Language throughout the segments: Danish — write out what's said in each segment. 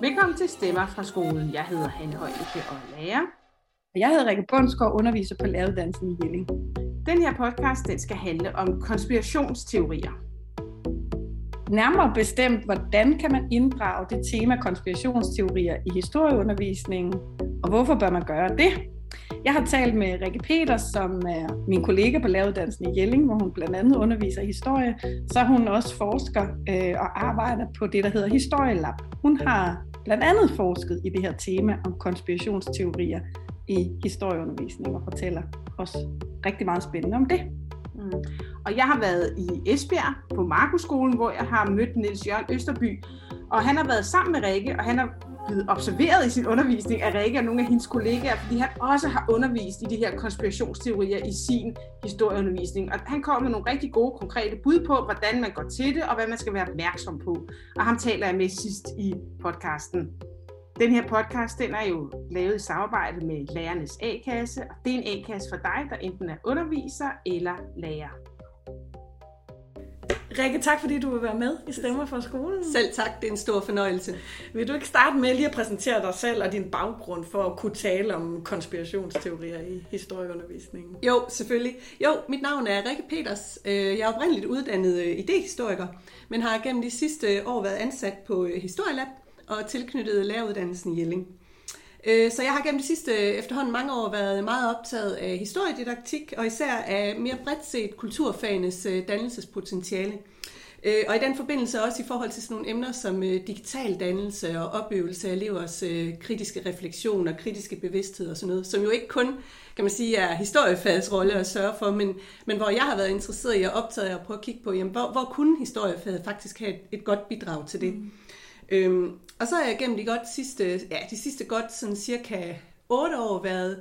Velkommen til Stemmer fra skolen. Jeg hedder Hanne Højleke og er lærer. Og jeg hedder Rikke Bundsgaard, underviser på læreruddannelsen i Jelling. Den her podcast den skal handle om konspirationsteorier. Nærmere bestemt, hvordan kan man inddrage det tema konspirationsteorier i historieundervisningen, og hvorfor bør man gøre det? Jeg har talt med Rikke Peters, som er min kollega på læreruddannelsen i Jelling, hvor hun blandt andet underviser i historie. Så er hun også forsker øh, og arbejder på det, der hedder Historielab. Hun har blandt andet forsket i det her tema om konspirationsteorier i historieundervisning og fortæller os rigtig meget spændende om det. Mm. Og jeg har været i Esbjerg på Markusskolen, hvor jeg har mødt Niels Jørgen Østerby. Og han har været sammen med Rikke, og han har blevet observeret i sin undervisning af Rikke og nogle af hendes kollegaer, fordi han også har undervist i de her konspirationsteorier i sin historieundervisning. Og han kommer med nogle rigtig gode, konkrete bud på, hvordan man går til det, og hvad man skal være opmærksom på. Og ham taler jeg med sidst i podcasten. Den her podcast den er jo lavet i samarbejde med Lærernes A-kasse, og det er en A-kasse for dig, der enten er underviser eller lærer. Rikke, tak fordi du vil være med i Stemmer fra skolen. Selv tak, det er en stor fornøjelse. Vil du ikke starte med lige at præsentere dig selv og din baggrund for at kunne tale om konspirationsteorier i historieundervisningen? Jo, selvfølgelig. Jo, mit navn er Rikke Peters. Øh, jeg er oprindeligt uddannet øh, idehistoriker, men har gennem de sidste år været ansat på øh, Historielab og tilknyttet læreruddannelsen i Jelling. Øh, så jeg har gennem de sidste øh, efterhånden mange år været meget optaget af historiedidaktik, og især af mere bredt set kulturfagenes øh, dannelsespotentiale. Og i den forbindelse også i forhold til sådan nogle emner som digital dannelse og opøvelse af elevers kritiske refleksion og kritiske bevidsthed og sådan noget, som jo ikke kun kan man sige, er historiefagets rolle at sørge for, men, men hvor jeg har været interesseret i at optage og prøve at kigge på, jamen, hvor, hvor kunne historiefaget faktisk have et, et godt bidrag til det. Mm. Øhm, og så har jeg gennem de, godt sidste, ja, de sidste godt sådan cirka otte år været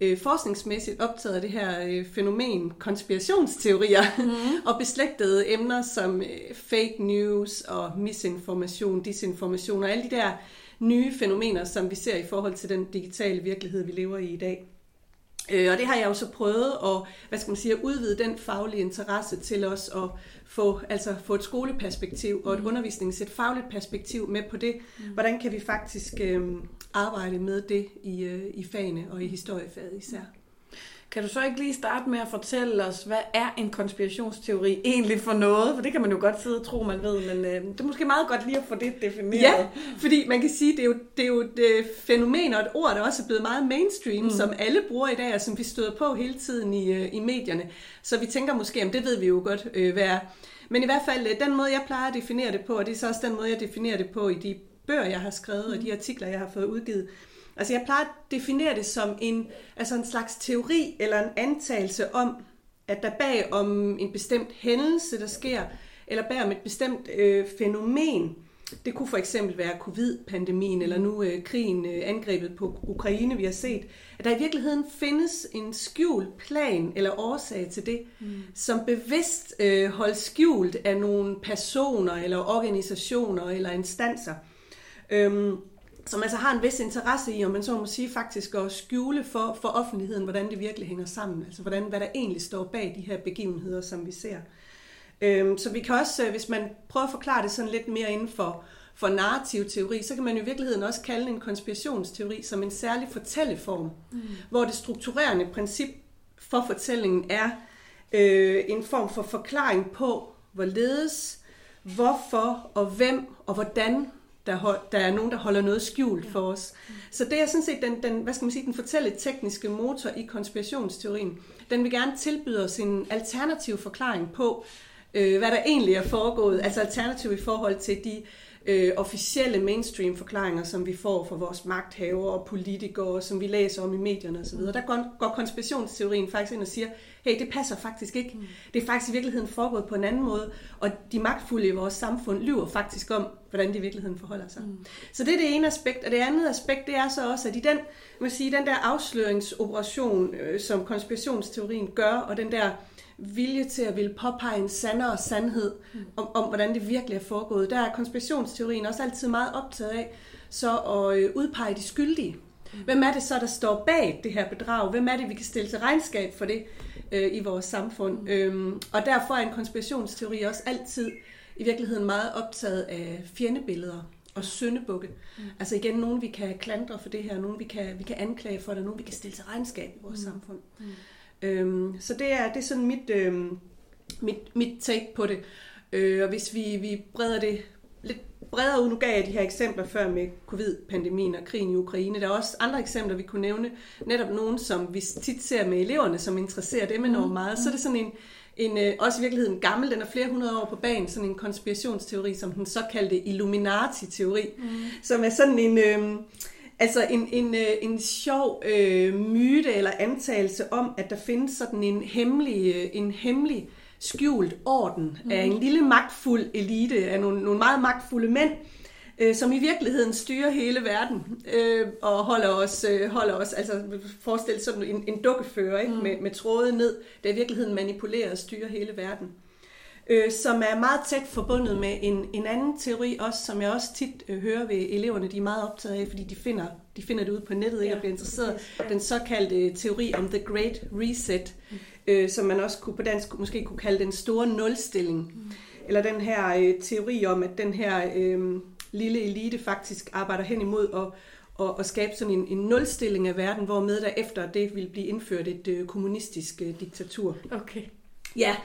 øh, forskningsmæssigt optaget af det her øh, fænomen konspirationsteorier mm. og beslægtede emner som øh, fake news og misinformation, disinformation og alle de der nye fænomener, som vi ser i forhold til den digitale virkelighed, vi lever i i dag. Øh, og det har jeg jo så prøvet at, hvad skal man sige, at udvide den faglige interesse til os at få, altså få et skoleperspektiv og et mm. undervisnings, et fagligt perspektiv med på det. Mm. Hvordan kan vi faktisk øh, arbejde med det i, øh, i fagene og i historiefaget især? Kan du så ikke lige starte med at fortælle os, hvad er en konspirationsteori egentlig for noget? For det kan man jo godt sidde og tro, man ved, men øh, det er måske meget godt lige at få det defineret. Ja, fordi man kan sige, det er jo, det er jo et øh, fænomen og et ord, der også er blevet meget mainstream, mm. som alle bruger i dag, og som vi støder på hele tiden i, øh, i medierne. Så vi tænker måske, om det ved vi jo godt, øh, hvad er. Men i hvert fald, øh, den måde, jeg plejer at definere det på, og det er så også den måde, jeg definerer det på i de bøger, jeg har skrevet, mm. og de artikler, jeg har fået udgivet, Altså jeg plejer at definere det som en, altså en slags teori eller en antagelse om, at der bag om en bestemt hændelse, der sker, eller bag om et bestemt øh, fænomen, det kunne for eksempel være covid-pandemien, eller nu øh, krigen, øh, angrebet på Ukraine, vi har set, at der i virkeligheden findes en skjult plan eller årsag til det, mm. som bevidst øh, holdes skjult af nogle personer, eller organisationer, eller instanser. Øhm, som altså har en vis interesse i, om man så må sige, faktisk at skjule for, for offentligheden, hvordan det virkelig hænger sammen. Altså hvordan, hvad der egentlig står bag de her begivenheder, som vi ser. Øhm, så vi kan også, øh, hvis man prøver at forklare det sådan lidt mere inden for, for narrativ teori, så kan man i virkeligheden også kalde en konspirationsteori som en særlig fortælleform, mm. hvor det strukturerende princip for fortællingen er øh, en form for forklaring på, hvorledes, hvorfor og hvem og hvordan der, hold, der er nogen, der holder noget skjult for os. Så det er sådan set den, den, hvad skal man sige, den fortælle tekniske motor i konspirationsteorien. Den vil gerne tilbyde os en alternativ forklaring på, øh, hvad der egentlig er foregået, altså alternativ i forhold til de øh, officielle mainstream forklaringer, som vi får fra vores magthavere og politikere, som vi læser om i medierne osv. Der går, går konspirationsteorien faktisk ind og siger, hey, det passer faktisk ikke. Mm. Det er faktisk i virkeligheden foregået på en anden måde, og de magtfulde i vores samfund lyver faktisk om, hvordan det i virkeligheden forholder sig. Mm. Så det er det ene aspekt, og det andet aspekt, det er så også, at i den, man sige, den der afsløringsoperation, øh, som konspirationsteorien gør, og den der vilje til at ville påpege en sandere sandhed mm. om, om, hvordan det virkelig er foregået. Der er konspirationsteorien også altid meget optaget af så at øh, udpege de skyldige. Mm. Hvem er det så, der står bag det her bedrag? Hvem er det, vi kan stille til regnskab for det øh, i vores samfund? Mm. Øhm, og derfor er en konspirationsteori også altid i virkeligheden meget optaget af fjendebilleder. og syndebukke. Mm. Altså igen, nogen vi kan klandre for det her, nogen vi kan, vi kan anklage for det, nogen vi kan stille til regnskab i vores mm. samfund. Mm. Øhm, så det er, det er sådan mit, øh, mit, mit take på det. Øh, og hvis vi, vi breder det lidt bredere ud, nu gav jeg de her eksempler før med covid-pandemien og krigen i Ukraine. Der er også andre eksempler, vi kunne nævne. Netop nogen, som vi tit ser med eleverne, som interesserer dem enormt mm. meget. Så er det sådan en, en, øh, også i virkeligheden gammel, den er flere hundrede år på banen, sådan en konspirationsteori, som den såkaldte Illuminati-teori, mm. som er sådan en... Øh, Altså en, en, øh, en sjov øh, myte eller antagelse om, at der findes sådan en hemmelig, øh, en hemmelig skjult orden mm. af en lille magtfuld elite, af nogle, nogle meget magtfulde mænd, øh, som i virkeligheden styrer hele verden øh, og holder os, øh, holder os altså forestil sådan en, en dukkefører ikke? Mm. Med, med tråde ned, der i virkeligheden manipulerer og styrer hele verden. Øh, som er meget tæt forbundet med en, en anden teori også, som jeg også tit øh, hører ved eleverne, de er meget optaget af, fordi de finder, de finder det ud på nettet ikke, ja. og bliver interesseret. Den såkaldte teori om The Great Reset, mm. øh, som man også kunne på dansk måske kunne kalde den store nulstilling. Mm. Eller den her øh, teori om, at den her øh, lille elite faktisk arbejder hen imod at, og, og skabe sådan en, en nulstilling af verden, hvor med der efter det vil blive indført et øh, kommunistisk øh, diktatur. Okay. Ja,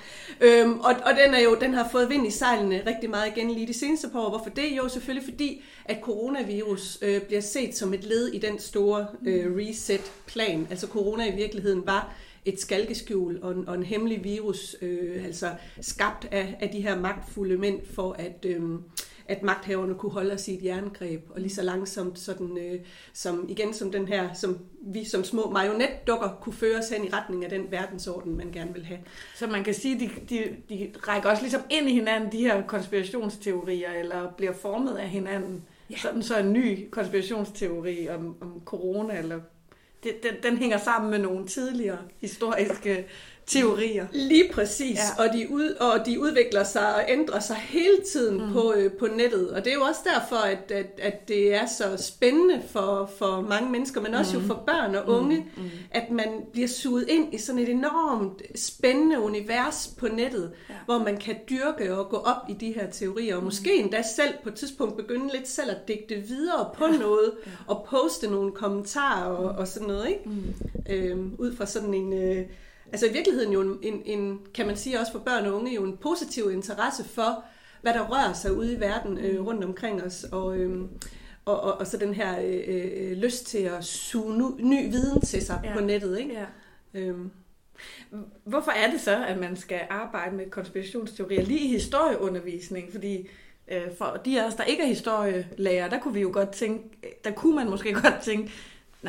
øhm, og, og den, er jo, den har fået vind i sejlene rigtig meget igen lige de seneste par år. Hvorfor det? Jo, selvfølgelig fordi, at coronavirus øh, bliver set som et led i den store øh, reset-plan. Altså corona i virkeligheden var et skalkeskjul og en, og en hemmelig virus, øh, altså skabt af, af de her magtfulde mænd for at... Øh, at magthaverne kunne holde os i et jerngreb, og lige så langsomt, sådan, øh, som igen som den her, som vi som små marionetdukker kunne føre os hen i retning af den verdensorden, man gerne vil have. Så man kan sige, de, de, de rækker også ligesom ind i hinanden, de her konspirationsteorier, eller bliver formet af hinanden. Ja. Sådan så en ny konspirationsteori om, om corona, eller det, den, den hænger sammen med nogle tidligere historiske teorier. Lige præcis, ja. og, de ud, og de udvikler sig og ændrer sig hele tiden mm. på, øh, på nettet. Og det er jo også derfor, at, at, at det er så spændende for, for mange mennesker, men også mm. jo for børn og unge, mm. Mm. at man bliver suget ind i sådan et enormt spændende univers på nettet, ja. hvor man kan dyrke og gå op i de her teorier, og mm. måske endda selv på et tidspunkt begynde lidt selv at digte videre på ja. noget, ja. og poste nogle kommentarer og, og sådan noget, ikke? Mm. Øhm, ud fra sådan en... Øh, altså i virkeligheden jo en, en, en, kan man sige også for børn og unge, jo en positiv interesse for, hvad der rører sig ude i verden øh, rundt omkring os, og, øh, og, og, og så den her øh, øh, lyst til at suge ny, ny viden til sig ja. på nettet. Ikke? Ja. Øhm. Hvorfor er det så, at man skal arbejde med konspirationsteorier lige i historieundervisning? Fordi øh, for de af os, der ikke er historielærer, der kunne vi jo godt tænke, der kunne man måske godt tænke,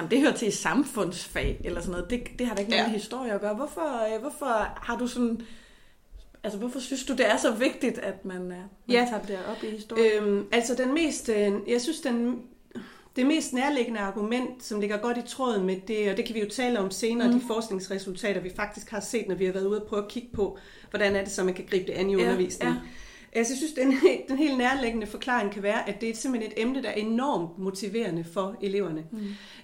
Nå, det hører til i samfundsfag eller sådan noget. Det, det har da ikke ja. noget med historie at gøre. Hvorfor, øh, hvorfor har du sådan... Altså, hvorfor synes du, det er så vigtigt, at man, øh, man ja. tager det op i historie? Øhm, altså, den mest... Øh, jeg synes, den, det mest nærliggende argument, som ligger godt i tråden med det, og det kan vi jo tale om senere, mm. de forskningsresultater, vi faktisk har set, når vi har været ude og prøve at kigge på, hvordan er det så, man kan gribe det an i ja, undervisningen. Ja. Altså, jeg synes, den, den helt nærliggende forklaring kan være, at det er simpelthen et emne, der er enormt motiverende for eleverne. Mm.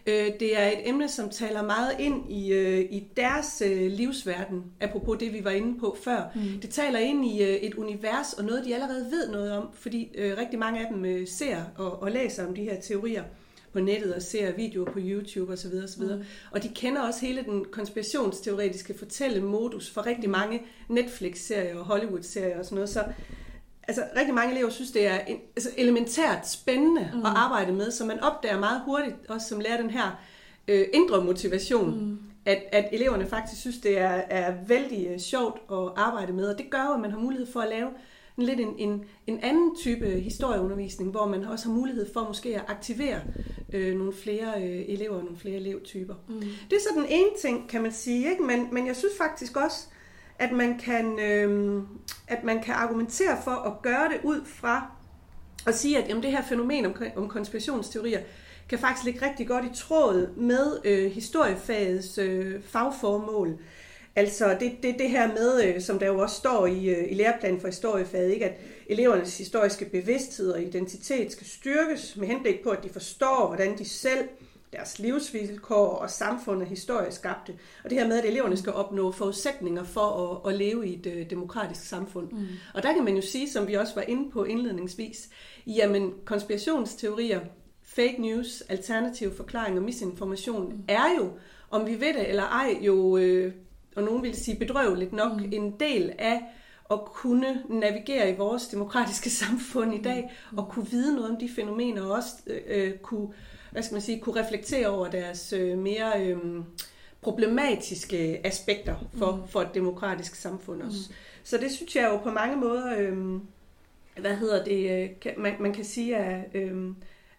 Øh, det er et emne, som taler meget ind i, øh, i deres øh, livsverden, apropos det, vi var inde på før. Mm. Det taler ind i et univers, og noget, de allerede ved noget om, fordi rigtig mange af dem ser og, og læser om de her teorier på nettet og ser videoer på YouTube osv. osv. Mm. Og de kender også hele den konspirationsteoretiske fortællemodus for rigtig mange Netflix-serier og Hollywood-serier og sådan noget. Så altså rigtig mange elever synes, det er altså, elementært spændende mm. at arbejde med, så man opdager meget hurtigt, også som lærer den her øh, indre motivation, mm. at, at eleverne faktisk synes, det er, er vældig øh, sjovt at arbejde med, og det gør at man har mulighed for at lave en lidt en, en, en anden type historieundervisning, hvor man også har mulighed for måske at aktivere øh, nogle flere øh, elever og nogle flere elevtyper. Mm. Det er så den ene ting, kan man sige, ikke? Men, men jeg synes faktisk også, at man kan, øh, at man kan argumentere for at gøre det ud fra at sige, at jamen, det her fænomen om, om konspirationsteorier kan faktisk ligge rigtig godt i tråd med øh, historiefagets øh, fagformål. Altså det, det, det her med, øh, som der jo også står i, øh, i læreplanen for historiefaget, ikke, at elevernes historiske bevidsthed og identitet skal styrkes med henblik på, at de forstår, hvordan de selv deres livsvilkår og samfundet historisk skabte. Og det her med, at eleverne skal opnå forudsætninger for at, at leve i et øh, demokratisk samfund. Mm. Og der kan man jo sige, som vi også var inde på indledningsvis, jamen konspirationsteorier, fake news, alternative forklaringer og misinformation mm. er jo, om vi ved det eller ej, jo, øh, og nogen vil sige bedrøveligt nok, mm. en del af at kunne navigere i vores demokratiske samfund i dag, mm. og kunne vide noget om de fænomener, og også øh, kunne, hvad skal man sige, kunne reflektere over deres øh, mere øh, problematiske aspekter for, mm. for et demokratisk samfund også. Mm. Så det synes jeg jo på mange måder, øh, hvad hedder det, øh, kan, man, man kan sige er... Øh,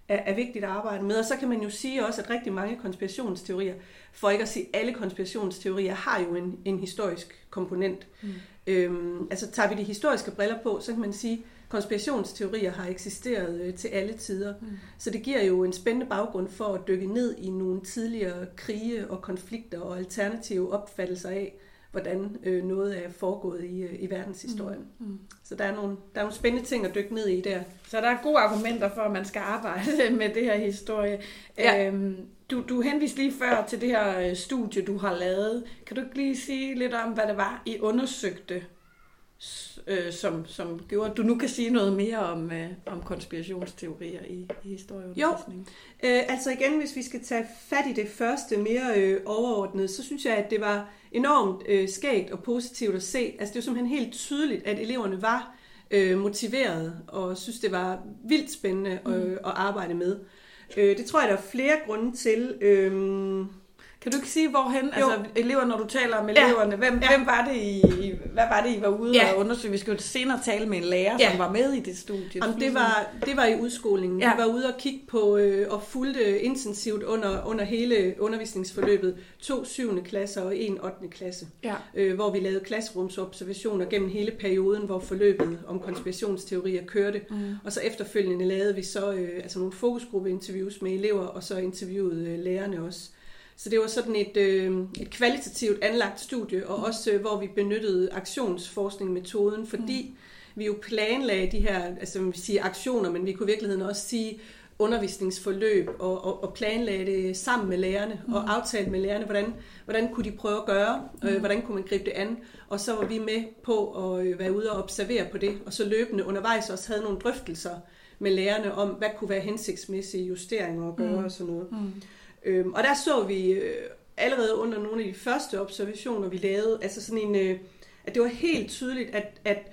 er, er vigtigt at arbejde med. Og så kan man jo sige også, at rigtig mange konspirationsteorier, for ikke at sige alle konspirationsteorier, har jo en, en historisk komponent. Mm. Øhm, altså tager vi de historiske briller på, så kan man sige, at konspirationsteorier har eksisteret øh, til alle tider. Mm. Så det giver jo en spændende baggrund for at dykke ned i nogle tidligere krige og konflikter og alternative opfattelser af, hvordan øh, noget er foregået i, øh, i verdenshistorien. Mm. Mm. Så der er, nogle, der er nogle spændende ting at dykke ned i der. Så der er gode argumenter for, at man skal arbejde med det her historie. Ja. Øhm, du, du henviste lige før til det her studie, du har lavet. Kan du ikke lige sige lidt om, hvad det var, I undersøgte, øh, som, som gjorde, at du nu kan sige noget mere om, øh, om konspirationsteorier i, i historieundervisningen? Jo, øh, altså igen, hvis vi skal tage fat i det første mere øh, overordnet, så synes jeg, at det var enormt øh, skægt og positivt at se. Altså det er jo simpelthen helt tydeligt, at eleverne var øh, motiverede og synes, det var vildt spændende mm. at, at arbejde med. Øh, det tror jeg, der er flere grunde til. Øh, kan du ikke sige, hvorhen, jo. altså elever, når du taler om eleverne, ja. Hvem, ja. hvem var det, I, hvad var det, I var ude ja. og undersøge? Vi skal jo senere tale med en lærer, ja. som var med i det studie. Jamen, det, var, det var i udskolingen. Ja. Vi var ude og kigge på øh, og fulgte intensivt under, under hele undervisningsforløbet to 7. klasser og en 8. klasse, ja. øh, hvor vi lavede klasserumsobservationer gennem hele perioden, hvor forløbet om konspirationsteorier kørte. Mm. Og så efterfølgende lavede vi så øh, altså nogle fokusgruppeinterviews med elever, og så interviewede øh, lærerne også. Så det var sådan et, øh, et kvalitativt anlagt studie, og også øh, hvor vi benyttede aktionsforskning-metoden, fordi mm. vi jo planlagde de her, altså man vil sige aktioner, men vi kunne i virkeligheden også sige undervisningsforløb, og, og, og planlagde det sammen med lærerne, mm. og aftale med lærerne, hvordan, hvordan kunne de prøve at gøre, øh, mm. hvordan kunne man gribe det an, og så var vi med på at øh, være ude og observere på det, og så løbende undervejs også havde nogle drøftelser med lærerne om, hvad kunne være hensigtsmæssige justeringer at gøre mm. og sådan noget. Mm. Øhm, og der så vi øh, allerede under nogle af de første observationer, vi lavede, altså sådan en, øh, at det var helt tydeligt, at, at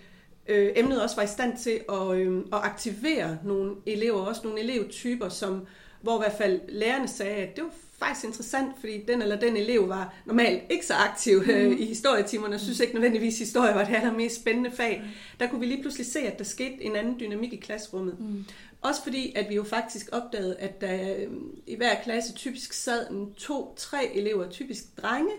øh, emnet også var i stand til at, øh, at aktivere nogle elever, også nogle elevtyper, som, hvor i hvert fald lærerne sagde, at det var faktisk interessant, fordi den eller den elev var normalt ikke så aktiv øh, mm. i historietimerne, og synes ikke nødvendigvis, at historie var det allermest spændende fag. Mm. Der kunne vi lige pludselig se, at der skete en anden dynamik i klasserummet. Mm. Også fordi, at vi jo faktisk opdagede, at der øhm, i hver klasse typisk sad en to-tre elever, typisk drenge,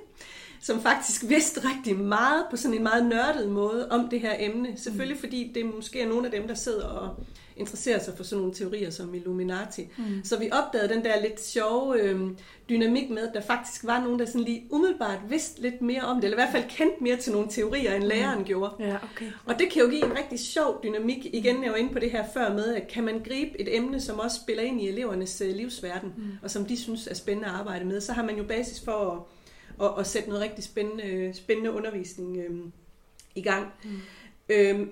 som faktisk vidste rigtig meget på sådan en meget nørdet måde om det her emne. Selvfølgelig fordi det måske er nogle af dem, der sidder og interesserer sig for sådan nogle teorier som Illuminati. Mm. Så vi opdagede den der lidt sjove øh, dynamik med, at der faktisk var nogen, der sådan lige umiddelbart vidste lidt mere om det, eller i hvert fald kendte mere til nogle teorier, end læreren mm. gjorde. Ja, okay. Og det kan jo give en rigtig sjov dynamik. Igen, jeg var inde på det her før med, at kan man gribe et emne, som også spiller ind i elevernes øh, livsverden, mm. og som de synes er spændende at arbejde med, så har man jo basis for at og, og sætte noget rigtig spændende, spændende undervisning øh, i gang. Mm. Øh,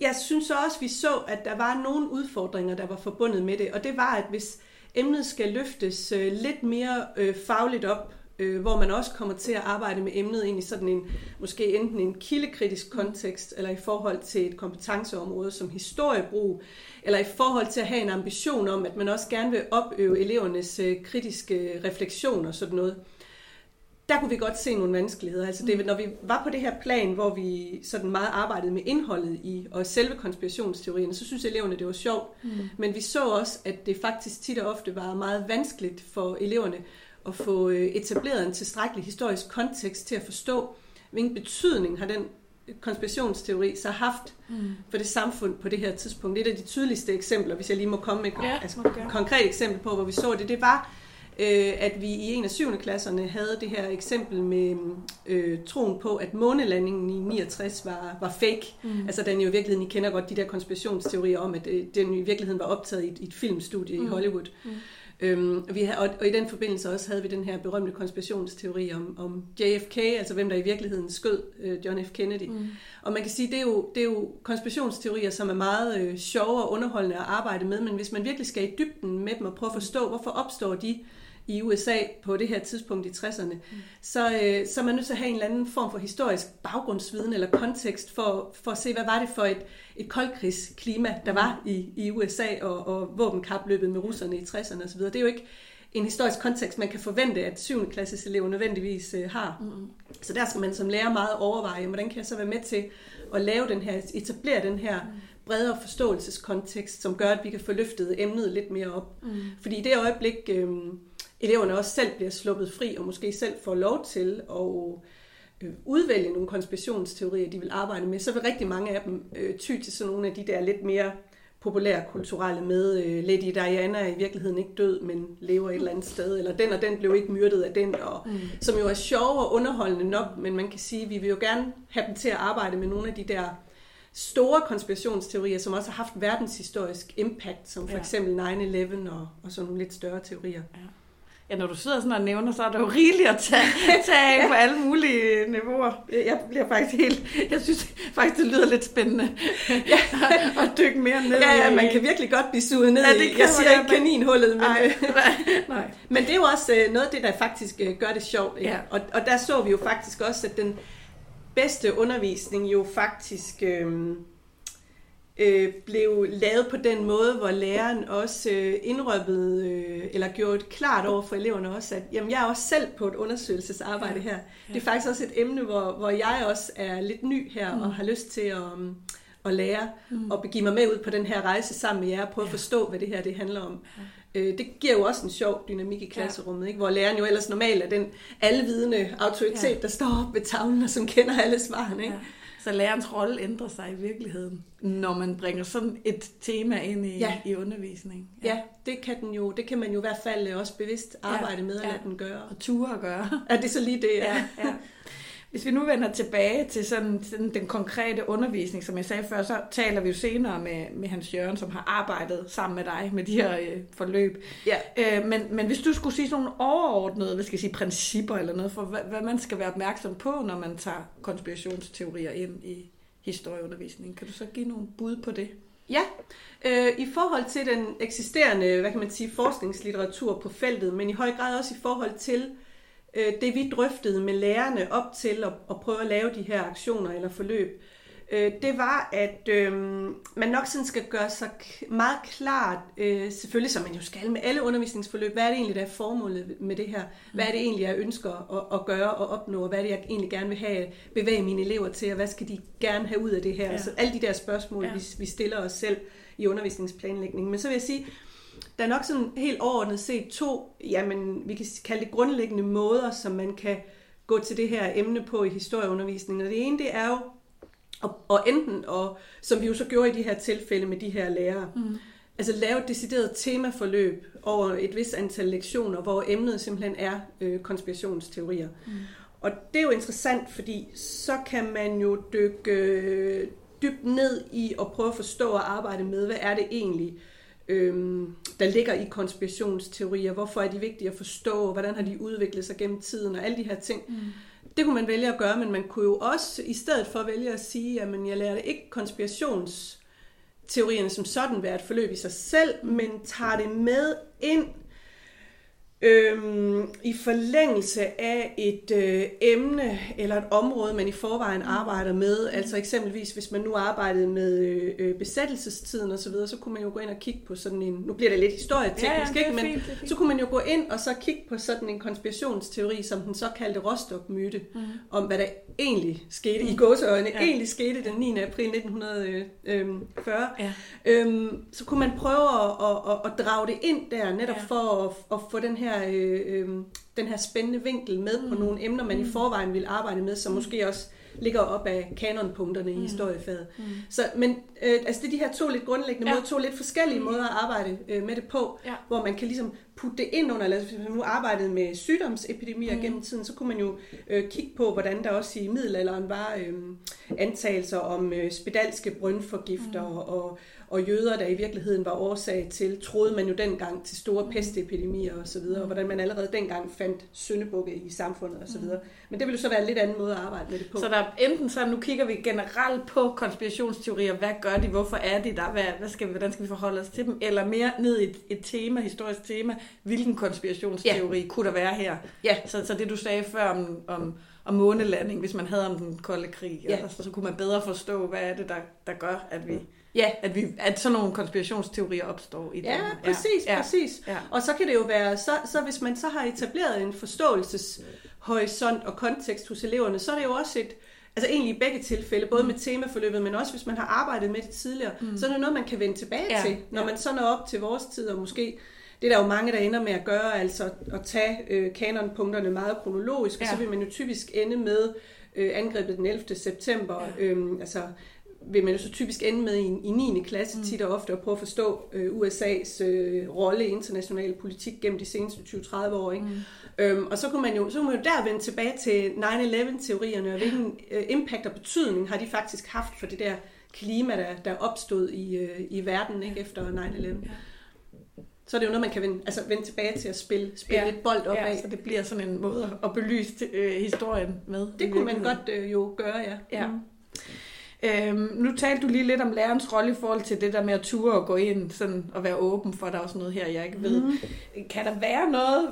jeg synes også, vi så, at der var nogle udfordringer, der var forbundet med det, og det var, at hvis emnet skal løftes øh, lidt mere øh, fagligt op, øh, hvor man også kommer til at arbejde med emnet ind i sådan en, måske enten en kildekritisk kontekst, eller i forhold til et kompetenceområde som historiebrug, eller i forhold til at have en ambition om, at man også gerne vil opøve elevernes øh, kritiske refleksion og sådan noget, der kunne vi godt se nogle vanskeligheder. Altså det, mm. når vi var på det her plan, hvor vi sådan meget arbejdede med indholdet i og selve konspirationsteorien, så synes eleverne, det var sjovt. Mm. Men vi så også, at det faktisk tit og ofte var meget vanskeligt for eleverne at få øh, etableret en tilstrækkelig historisk kontekst til at forstå, hvilken betydning har den konspirationsteori så haft mm. for det samfund på det her tidspunkt. Et af de tydeligste eksempler, hvis jeg lige må komme med et ja, altså, konkret eksempel på, hvor vi så det, det var, øh, at vi i en af syvende klasserne havde det her eksempel med øh, troen på, at månelandingen i 69 var, var fake. Mm. Altså den jo i virkeligheden, I kender godt de der konspirationsteorier om, at øh, den i virkeligheden var optaget i et, i et filmstudie mm. i Hollywood. Mm. Øhm, vi og, og i den forbindelse også havde vi den her berømte konspirationsteori om, om JFK, altså hvem der i virkeligheden skød øh, John F. Kennedy. Mm. Og man kan sige, det er jo, det er jo konspirationsteorier, som er meget øh, sjove og underholdende at arbejde med, men hvis man virkelig skal i dybden med dem og prøve at forstå, hvorfor opstår de i USA på det her tidspunkt i 60'erne, mm. så, øh, så er man nødt til at have en eller anden form for historisk baggrundsviden eller kontekst for, for at se, hvad var det for et, et koldkrigsklima, der var i, i USA og, og våbenkapløbet med russerne i 60'erne osv. Det er jo ikke en historisk kontekst, man kan forvente, at 7. klasses elever nødvendigvis øh, har. Mm. Så der skal man som lærer meget overveje, hvordan kan jeg så være med til at lave den her, etablere den her mm. bredere forståelseskontekst, som gør, at vi kan få løftet emnet lidt mere op. Mm. Fordi i det øjeblik, øh, eleverne også selv bliver sluppet fri, og måske selv får lov til at øh, udvælge nogle konspirationsteorier, de vil arbejde med, så vil rigtig mange af dem øh, ty til sådan nogle af de der lidt mere populære kulturelle med øh, Lady Diana er i virkeligheden ikke død, men lever et eller andet sted, eller den og den blev ikke myrdet af den, og, mm. som jo er sjov og underholdende nok, men man kan sige, at vi vil jo gerne have dem til at arbejde med nogle af de der store konspirationsteorier, som også har haft verdenshistorisk impact, som for ja. eksempel 9-11 og, og sådan nogle lidt større teorier. Ja. Ja, når du sidder sådan og nævner, så er der jo rigeligt at tage, tage af på alle mulige niveauer. Jeg bliver faktisk helt... Jeg synes faktisk, det lyder lidt spændende ja. at dykke mere ned Ja, ja, man kan virkelig godt blive suget ned ja, det kan Jeg siger ikke kaninhullet, men, nej, nej, men det er jo også øh, noget af det, der faktisk øh, gør det sjovt. Ikke? Ja. Og, og der så vi jo faktisk også, at den bedste undervisning jo faktisk... Øh, øh, blev lavet på den måde, hvor læreren også øh, indrømmede, øh, eller gjorde det klart over for eleverne også, at jamen, jeg er også selv på et undersøgelsesarbejde her. Det er faktisk også et emne, hvor, hvor jeg også er lidt ny her, mm. og har lyst til at, um, at lære, mm. og begive mig med ud på den her rejse sammen med jer, og prøve at forstå, hvad det her det handler om. Ja. Øh, det giver jo også en sjov dynamik i klasserummet, ikke? hvor læreren jo ellers normalt er den alvidende autoritet, ja. der står op ved tavlen, og som kender alle svarene. Ikke? Ja. Så lærerens rolle ændrer sig i virkeligheden, når man bringer sådan et tema ind i, ja. i undervisning. Ja. ja, det kan den jo, det kan man jo i hvert fald også bevidst arbejde ja. med at ja. lade den gøre. Og ture at gøre. Ja, det er så lige det. Ja. Ja, ja. Hvis vi nu vender tilbage til sådan, sådan den konkrete undervisning, som jeg sagde før, så taler vi jo senere med, med Hans Jørgen, som har arbejdet sammen med dig med de her øh, forløb. Ja. Øh, men, men hvis du skulle sige sådan nogle overordnede hvad skal jeg sige, principper eller noget for, hvad, hvad man skal være opmærksom på, når man tager konspirationsteorier ind i historieundervisningen, kan du så give nogle bud på det? Ja, øh, i forhold til den eksisterende, hvad kan man sige, forskningslitteratur på feltet, men i høj grad også i forhold til øh, det vi drøftede med lærerne op til at, at prøve at lave de her aktioner eller forløb, øh, det var, at øh, man nok sådan skal gøre sig meget klart, øh, selvfølgelig som man jo skal med alle undervisningsforløb, hvad er det egentlig, der er formålet med det her? Hvad er det egentlig, jeg ønsker at, at gøre og opnå? Og hvad er det, jeg egentlig gerne vil have bevæge mine elever til? Og hvad skal de gerne have ud af det her? Ja. Altså alle de der spørgsmål, ja. vi, vi stiller os selv i undervisningsplanlægningen. Men så vil jeg sige, der er nok sådan helt overordnet set to, jamen vi kan kalde det grundlæggende måder, som man kan gå til det her emne på i historieundervisningen. Og det ene, det er jo og, og enten, og, som vi jo så gjorde i de her tilfælde med de her lærere, mm. altså lave et decideret temaforløb over et vis antal lektioner, hvor emnet simpelthen er øh, konspirationsteorier. Mm. Og det er jo interessant, fordi så kan man jo dykke øh, dybt ned i at prøve at forstå og arbejde med, hvad er det egentlig, øhm, der ligger i konspirationsteorier. Hvorfor er de vigtige at forstå? Hvordan har de udviklet sig gennem tiden? Og alle de her ting. Mm. Det kunne man vælge at gøre, men man kunne jo også i stedet for vælge at sige, at jeg lærte ikke konspirationsteorierne som sådan være et forløb i sig selv, men tager det med ind Øhm, I forlængelse af et øh, emne eller et område, man i forvejen arbejder med, altså eksempelvis hvis man nu arbejdede med øh, øh besættelsestiden osv., så, så kunne man jo gå ind og kigge på sådan en, nu bliver det lidt historieteknisk, ja, ja, ikke? men fint, fint. så kunne man jo gå ind og så kigge på sådan en konspirationsteori, som den såkaldte Rostock-myte, mm. om hvad der egentlig skete, mm. i gåseøjne, ja. egentlig skete den 9. april 1940. Ja. Øhm, så kunne man prøve at, at, at, at drage det ind der, netop ja. for at, at få den her her, øh, øh, den her spændende vinkel med mm. på nogle emner, man mm. i forvejen vil arbejde med, som mm. måske også ligger op af kanonpunkterne i mm. historiefaget. Mm. Så, men øh, altså det er de her to lidt grundlæggende ja. måder, to lidt forskellige mm. måder at arbejde øh, med det på, ja. hvor man kan ligesom putte det ind under, eller hvis man nu arbejdede med sygdomsepidemier mm. gennem tiden, så kunne man jo øh, kigge på, hvordan der også i middelalderen var øh, antagelser om øh, spedalske brøndforgifter mm. og, og jøder, der i virkeligheden var årsag til, troede man jo dengang til store mm. pestepidemier osv., og, og hvordan man allerede dengang fandt syndebukke i samfundet osv. Mm. Men det ville jo så være en lidt anden måde at arbejde med det på. Så der er enten så, nu kigger vi generelt på konspirationsteorier, hvad gør de, hvorfor er de der, hvad, hvad skal hvordan skal vi forholde os til dem, eller mere ned i et, et tema, historisk tema, hvilken konspirationsteori ja. kunne der være her? Ja. Så, så det du sagde før om, om, om månelanding, hvis man havde om den kolde krig, ja. så, så kunne man bedre forstå, hvad er det, der, der gør, at vi... Ja. At, vi, at sådan nogle konspirationsteorier opstår i Ja, præcis, ja. præcis. Ja. Og så kan det jo være, så, så hvis man så har etableret en forståelseshorisont og kontekst hos eleverne, så er det jo også et, altså egentlig i begge tilfælde, både med temaforløbet, men også hvis man har arbejdet med det tidligere, mm. så er det noget, man kan vende tilbage ja. til, når ja. man så når op til vores tid, og måske det er der jo mange, der ender med at gøre, altså at tage øh, kanonpunkterne meget kronologisk, ja. og så vil man jo typisk ende med øh, angrebet den 11. september, ja. øh, altså vil man jo så typisk ende med i, i 9. klasse mm. tit og ofte at prøve at forstå øh, USA's øh, rolle i international politik gennem de seneste 20-30 år. Ikke? Mm. Øhm, og så kunne, man jo, så kunne man jo der vende tilbage til 9-11-teorierne, og hvilken øh, impact og betydning har de faktisk haft for det der klima, der, der opstod i, øh, i verden ikke, efter 9-11. Ja så er det jo noget, man kan vende, altså vende tilbage til at spille, spille ja. lidt bold op ja, af. så det bliver sådan en måde at belyse øh, historien med. Det kunne man godt øh, jo gøre, ja. ja. Mm. Øhm, nu talte du lige lidt om lærerens rolle i forhold til det der med at ture og gå ind sådan, og være åben for, at der er også noget her, jeg ikke ved. Mm. Kan der være noget,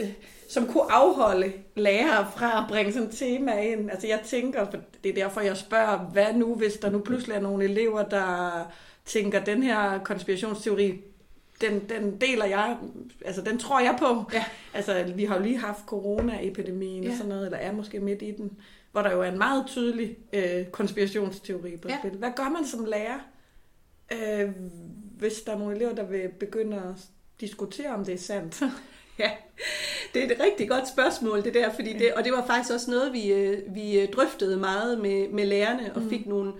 øh, som kunne afholde lærere fra at bringe sådan et tema ind? Altså jeg tænker, det er derfor jeg spørger, hvad nu, hvis der nu pludselig er nogle elever, der tænker, den her konspirationsteori den, den deler jeg, altså den tror jeg på. Ja. Altså vi har jo lige haft corona-epidemien ja. og sådan noget, eller er måske midt i den, hvor der jo er en meget tydelig øh, konspirationsteori på ja. spil. Hvad gør man som lærer, øh, hvis der er nogle elever, der vil begynde at diskutere, om det er sandt? Ja, det er et rigtig godt spørgsmål, det der, fordi det, og det var faktisk også noget, vi, øh, vi øh, drøftede meget med, med lærerne, og mm. fik nogle,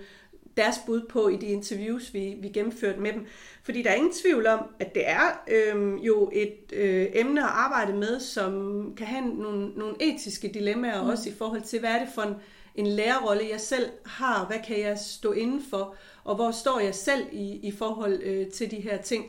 deres bud på i de interviews, vi, vi gennemførte med dem. Fordi der er ingen tvivl om, at det er øh, jo et øh, emne at arbejde med, som kan have nogle, nogle etiske dilemmaer mm. også i forhold til, hvad er det for en, en lærerrolle, jeg selv har, hvad kan jeg stå inden for, og hvor står jeg selv i, i forhold øh, til de her ting.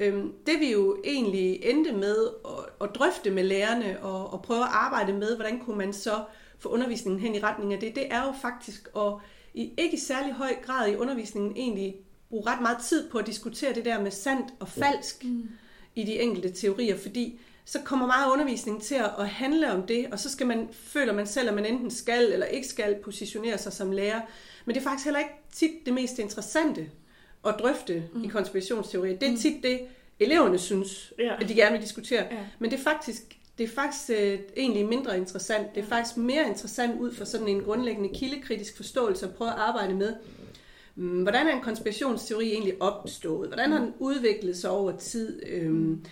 Øh, det vi jo egentlig endte med at, at drøfte med lærerne og, og prøve at arbejde med, hvordan kunne man så få undervisningen hen i retning af det, det er jo faktisk at i ikke i særlig høj grad i undervisningen egentlig bruge ret meget tid på at diskutere det der med sandt og falsk mm. i de enkelte teorier, fordi så kommer meget af undervisningen til at handle om det, og så skal man, føler man selv, at man enten skal eller ikke skal positionere sig som lærer. Men det er faktisk heller ikke tit det mest interessante at drøfte mm. i konspirationsteorier. Det er mm. tit det, eleverne synes, ja. at de gerne vil diskutere. Ja. Men det er faktisk det er faktisk øh, egentlig mindre interessant. Det er faktisk mere interessant ud fra sådan en grundlæggende kildekritisk forståelse at prøve at arbejde med, mm, hvordan er en konspirationsteori egentlig opstået? Hvordan har den udviklet sig over tid? Øhm,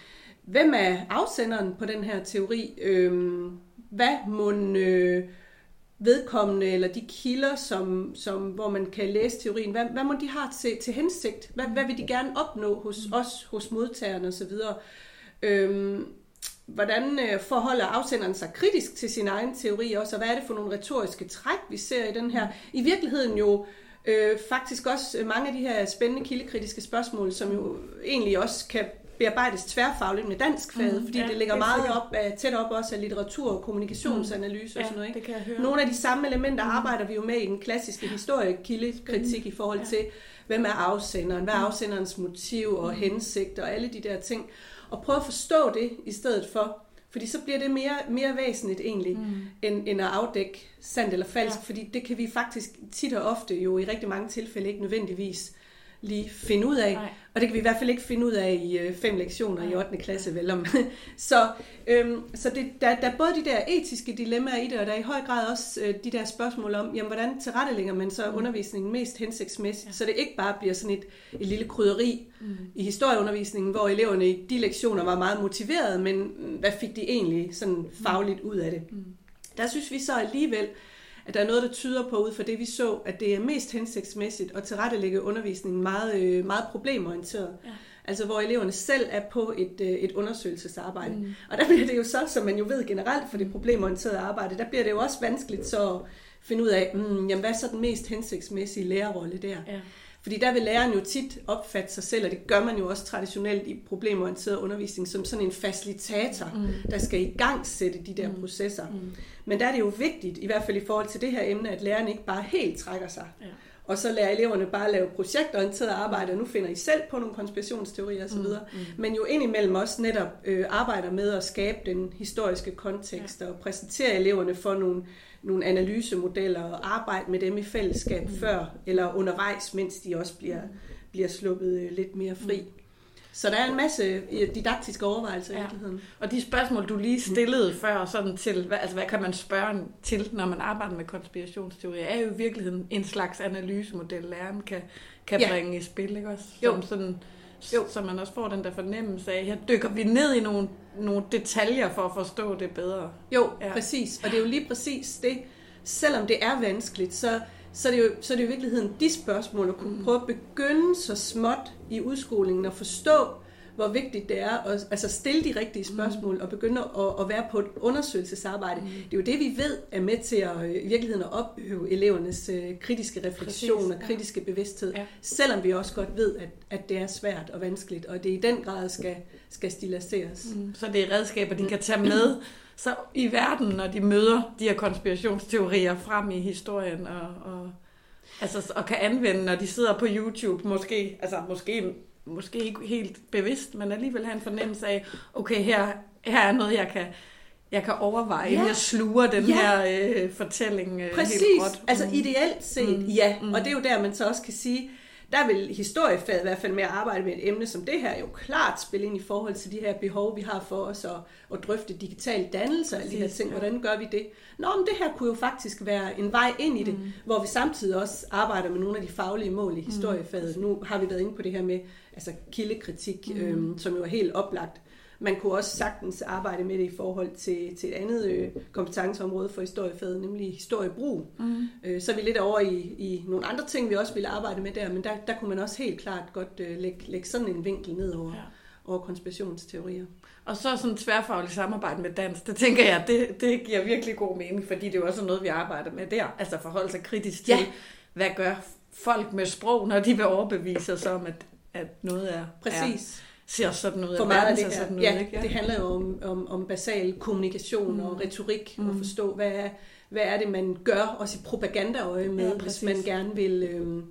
hvem er afsenderen på den her teori? Øhm, hvad må øh, vedkommende eller de kilder, som, som, hvor man kan læse teorien, hvad, hvad må de have til, til hensigt? Hvad, hvad vil de gerne opnå hos os, hos modtagerne osv.? Øhm, hvordan øh, forholder afsenderen sig kritisk til sin egen teori også, og hvad er det for nogle retoriske træk, vi ser i den her, i virkeligheden jo øh, faktisk også mange af de her spændende kildekritiske spørgsmål, som jo egentlig også kan bearbejdes tværfagligt med dansk fag, mm, fordi ja, det ligger det meget op af, tæt op også af litteratur og kommunikationsanalyse mm, og sådan noget. Ikke? Det kan jeg høre. Nogle af de samme elementer mm. arbejder vi jo med i den klassiske historiekildekritik mm, i forhold til, hvem er afsenderen, hvad er mm. afsenderens motiv og mm. hensigt og alle de der ting og prøve at forstå det i stedet for. Fordi så bliver det mere, mere væsentligt egentlig, mm. end, end at afdække sandt eller falsk. Ja. Fordi det kan vi faktisk tit og ofte jo i rigtig mange tilfælde ikke nødvendigvis lige finde ud af. Nej. Og det kan vi i hvert fald ikke finde ud af i øh, fem lektioner Nej. i 8. klasse, vel om. så øhm, så det, der, der er både de der etiske dilemmaer i det, og der er i høj grad også øh, de der spørgsmål om, jamen, hvordan tilrettelægger man så mm. undervisningen mest hensigtsmæssigt, ja. så det ikke bare bliver sådan et, et lille krydderi mm. i historieundervisningen, hvor eleverne i de lektioner var meget motiverede, men hvad fik de egentlig sådan mm. fagligt ud af det? Mm. Der synes vi så alligevel, at der er noget, der tyder på ud fra det, vi så, at det er mest hensigtsmæssigt at tilrettelægge undervisningen meget, øh, meget problemorienteret. Ja. Altså hvor eleverne selv er på et, øh, et undersøgelsesarbejde. Mm. Og der bliver det jo så, som man jo ved generelt for det problemorienterede arbejde, der bliver det jo også vanskeligt så at finde ud af, mm, jamen, hvad er så den mest hensigtsmæssige lærerrolle der? Ja. Fordi der vil læreren jo tit opfatte sig selv, og det gør man jo også traditionelt i problemorienteret undervisning, som sådan en facilitator, mm. der skal i gang sætte de der mm. processer. Mm. Men der er det jo vigtigt, i hvert fald i forhold til det her emne, at læreren ikke bare helt trækker sig. Ja. Og så lærer eleverne bare lave projektorienteret arbejde, og nu finder I selv på nogle konspirationsteorier osv. Mm. Mm. Men jo indimellem også netop øh, arbejder med at skabe den historiske kontekst, ja. og præsentere eleverne for nogle nogle analysemodeller og arbejde med dem i fællesskab mm. før eller undervejs, mens de også bliver, bliver sluppet øh, lidt mere fri. Mm. Så der er en masse didaktiske overvejelser ja. i virkeligheden. Og de spørgsmål, du lige stillede mm. før, sådan til, hvad, altså, hvad kan man spørge til, når man arbejder med konspirationsteorier, er jo i virkeligheden en slags analysemodel, læreren kan, kan ja. bringe i spil, ikke også? Som jo. Sådan, jo. Så man også får den der fornemmelse af, her dykker vi ned i nogle, nogle detaljer for at forstå det bedre. Jo, ja. præcis. Og det er jo lige præcis det, selvom det er vanskeligt, så, så, er det jo, så er det jo i virkeligheden de spørgsmål, at kunne mm. prøve at begynde så småt i udskolingen og forstå, hvor vigtigt det er at altså stille de rigtige mm. spørgsmål mm. og begynde at, at være på et undersøgelsesarbejde. Mm. Det er jo det, vi ved er med til at øh, i virkeligheden at opøve elevernes uh, kritiske refleksion Præcis, og kritiske bevidsthed, ja. selvom vi også godt ved, at, at det er svært og vanskeligt, og det i den grad skal, skal stilaseres. Mm. Så det er redskaber, de kan tage med så i verden, når de møder de her konspirationsteorier frem i historien, og, og, altså, og kan anvende, når de sidder på YouTube, måske, altså måske måske ikke helt bevidst, men alligevel have en fornemmelse af, okay, her, her er noget, jeg kan, jeg kan overveje, ja. jeg sluger den ja. her øh, fortælling øh, Præcis. helt godt. altså ideelt set, mm. ja. Mm. Og det er jo der, man så også kan sige, der vil historiefaget i hvert fald med at arbejde med et emne som det her jo klart spille ind i forhold til de her behov, vi har for os at, at drøfte digital dannelse og alle de her ting. Hvordan gør vi det? Nå, men det her kunne jo faktisk være en vej ind i det, mm. hvor vi samtidig også arbejder med nogle af de faglige mål i mm. historiefaget. Mm. Nu har vi været inde på det her med altså kildekritik, mm. øhm, som jo er helt oplagt. Man kunne også sagtens arbejde med det i forhold til, til et andet øh, kompetenceområde for historiefaget, nemlig historiebrug. Mm. Øh, så er vi lidt over i, i nogle andre ting, vi også ville arbejde med der, men der, der kunne man også helt klart godt øh, lægge, lægge sådan en vinkel ned over, ja. over konspirationsteorier. Og så sådan tværfagligt samarbejde med dans, det tænker jeg, det, det giver virkelig god mening, fordi det er jo også noget, vi arbejder med der. Altså forholde sig kritisk til, ja. hvad gør folk med sprog, når de vil overbevise os om, at, at noget er, Præcis. Er, ser sådan ud. For meget af det her, sådan ud, ja, ikke? Ja, det handler jo om, om, om basal kommunikation mm. og retorik, mm. og forstå, hvad er, hvad er det, man gør, også i propagandaøje med, ja, hvis man gerne vil, øh,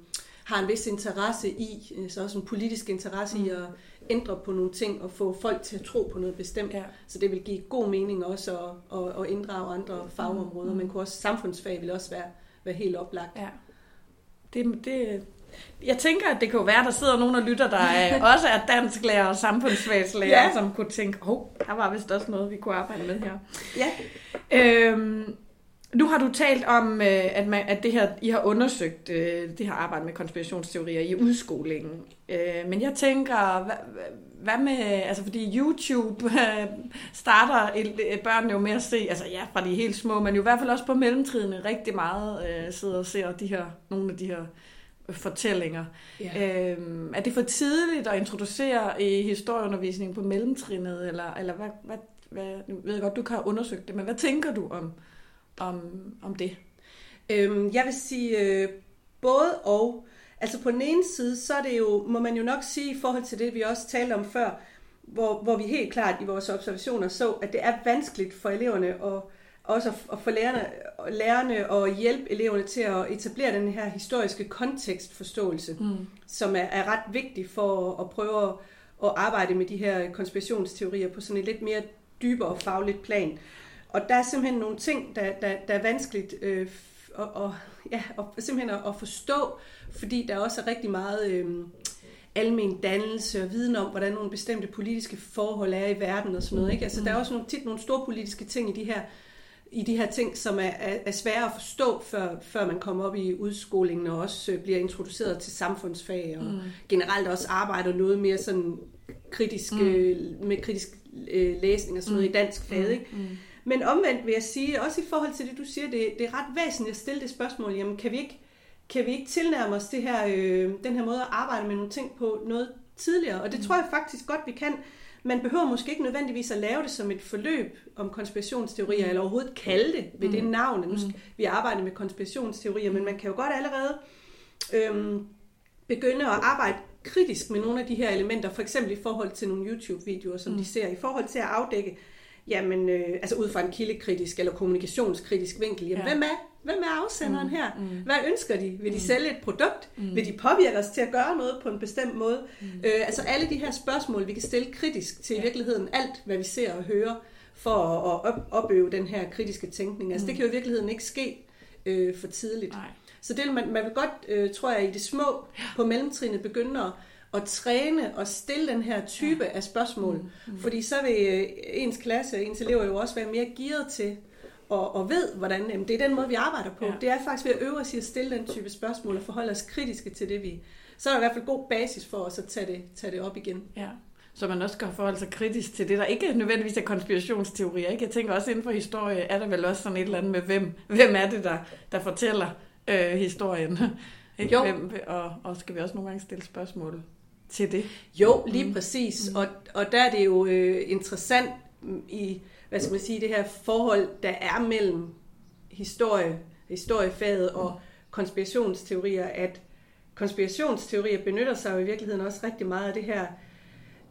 har en vis interesse i, øh, så også en politisk interesse mm. i at ændre på nogle ting og få folk til at tro på noget bestemt. Ja. Så det vil give god mening også at, at, at inddrage andre fagområder, mm. men kunne også, samfundsfag vil også være, være helt oplagt. Ja. Det, det, jeg tænker, at det kan være, at der sidder nogen og lytter, der er, også er dansklærer og samfundsfagslærer, ja. som kunne tænke, hov, oh, der var vist også noget, vi kunne arbejde med her. Ja. Øhm, nu har du talt om, øh, at, man, at det her, I har undersøgt øh, det her arbejde med konspirationsteorier i udskolingen. Øh, men jeg tænker, hvad, hvad med, altså fordi YouTube starter børnene jo med at se, altså ja, fra de helt små, men jo i hvert fald også på mellemtrinene rigtig meget sidder og ser de her, nogle af de her fortællinger. Ja. Øhm, er det for tidligt at introducere i historieundervisningen på mellemtrinnet, eller, eller hvad, hvad, hvad, nu ved jeg godt, du kan have undersøgt det, men hvad tænker du om, om, om det? Øhm, jeg vil sige øh, både og. Altså på den ene side, så er det jo, må man jo nok sige i forhold til det, vi også talte om før, hvor, hvor vi helt klart i vores observationer så, at det er vanskeligt for eleverne at også at få lærerne, lærerne og hjælpe eleverne til at etablere den her historiske kontekstforståelse, mm. som er, er ret vigtig for at prøve at, at arbejde med de her konspirationsteorier på sådan et lidt mere dybere fagligt plan. Og der er simpelthen nogle ting, der, der, der er vanskeligt øh, at, og, ja, og simpelthen at, at forstå, fordi der også er rigtig meget øh, almen dannelse og viden om, hvordan nogle bestemte politiske forhold er i verden og sådan noget. Ikke? Altså, der er også nogle, tit nogle store politiske ting i de her i de her ting, som er, er, er svære at forstå, før, før man kommer op i udskolingen og også øh, bliver introduceret til samfundsfag og mm. generelt også arbejder noget mere sådan kritisk, mm. øh, med kritisk øh, læsning og sådan noget mm. i dansk fag. Mm. Ikke? Mm. Men omvendt vil jeg sige, også i forhold til det, du siger, det, det er ret væsentligt at stille det spørgsmål, jamen kan vi ikke, kan vi ikke tilnærme os det her, øh, den her måde at arbejde med nogle ting på noget tidligere, og det tror jeg faktisk godt, vi kan. Man behøver måske ikke nødvendigvis at lave det som et forløb om konspirationsteorier, mm. eller overhovedet kalde det ved mm. det navn. Nu skal vi arbejde med konspirationsteorier, men man kan jo godt allerede øhm, begynde at arbejde kritisk med nogle af de her elementer, for eksempel i forhold til nogle YouTube-videoer, som mm. de ser, i forhold til at afdække, jamen, øh, altså ud fra en kildekritisk eller kommunikationskritisk vinkel, jamen, ja. hvem er Hvem er afsenderen mm. her? Mm. Hvad ønsker de? Vil de mm. sælge et produkt? Mm. Vil de påvirke os til at gøre noget på en bestemt måde? Mm. Øh, altså alle de her spørgsmål, vi kan stille kritisk til ja. i virkeligheden alt, hvad vi ser og hører, for at op- opøve den her kritiske tænkning. Altså mm. det kan jo i virkeligheden ikke ske øh, for tidligt. Nej. Så det, man, man vil godt, øh, tror jeg, i det små på mellemtrinnet begynde at, at træne og stille den her type ja. af spørgsmål. Mm. Mm. Fordi så vil øh, ens klasse og ens elever jo også være mere gearet til og, og ved, hvordan jamen, det er den måde, vi arbejder på. Ja. Det er faktisk ved at øve os i at stille den type spørgsmål og forholde os kritiske til det, vi... Så er der i hvert fald god basis for os at tage det, tage det op igen. Ja. Så man også skal forholde sig kritisk til det, der ikke nødvendigvis er konspirationsteorier. Ikke? Jeg tænker også inden for historie, er der vel også sådan et eller andet med, hvem, hvem er det, der, der fortæller øh, historien? Jo. Hvem, og, og skal vi også nogle gange stille spørgsmål til det? Jo, lige mm. præcis. Mm. Og, og der er det jo øh, interessant i hvad skal man sige, det her forhold, der er mellem historie, historiefaget og konspirationsteorier, at konspirationsteorier benytter sig jo i virkeligheden også rigtig meget af det her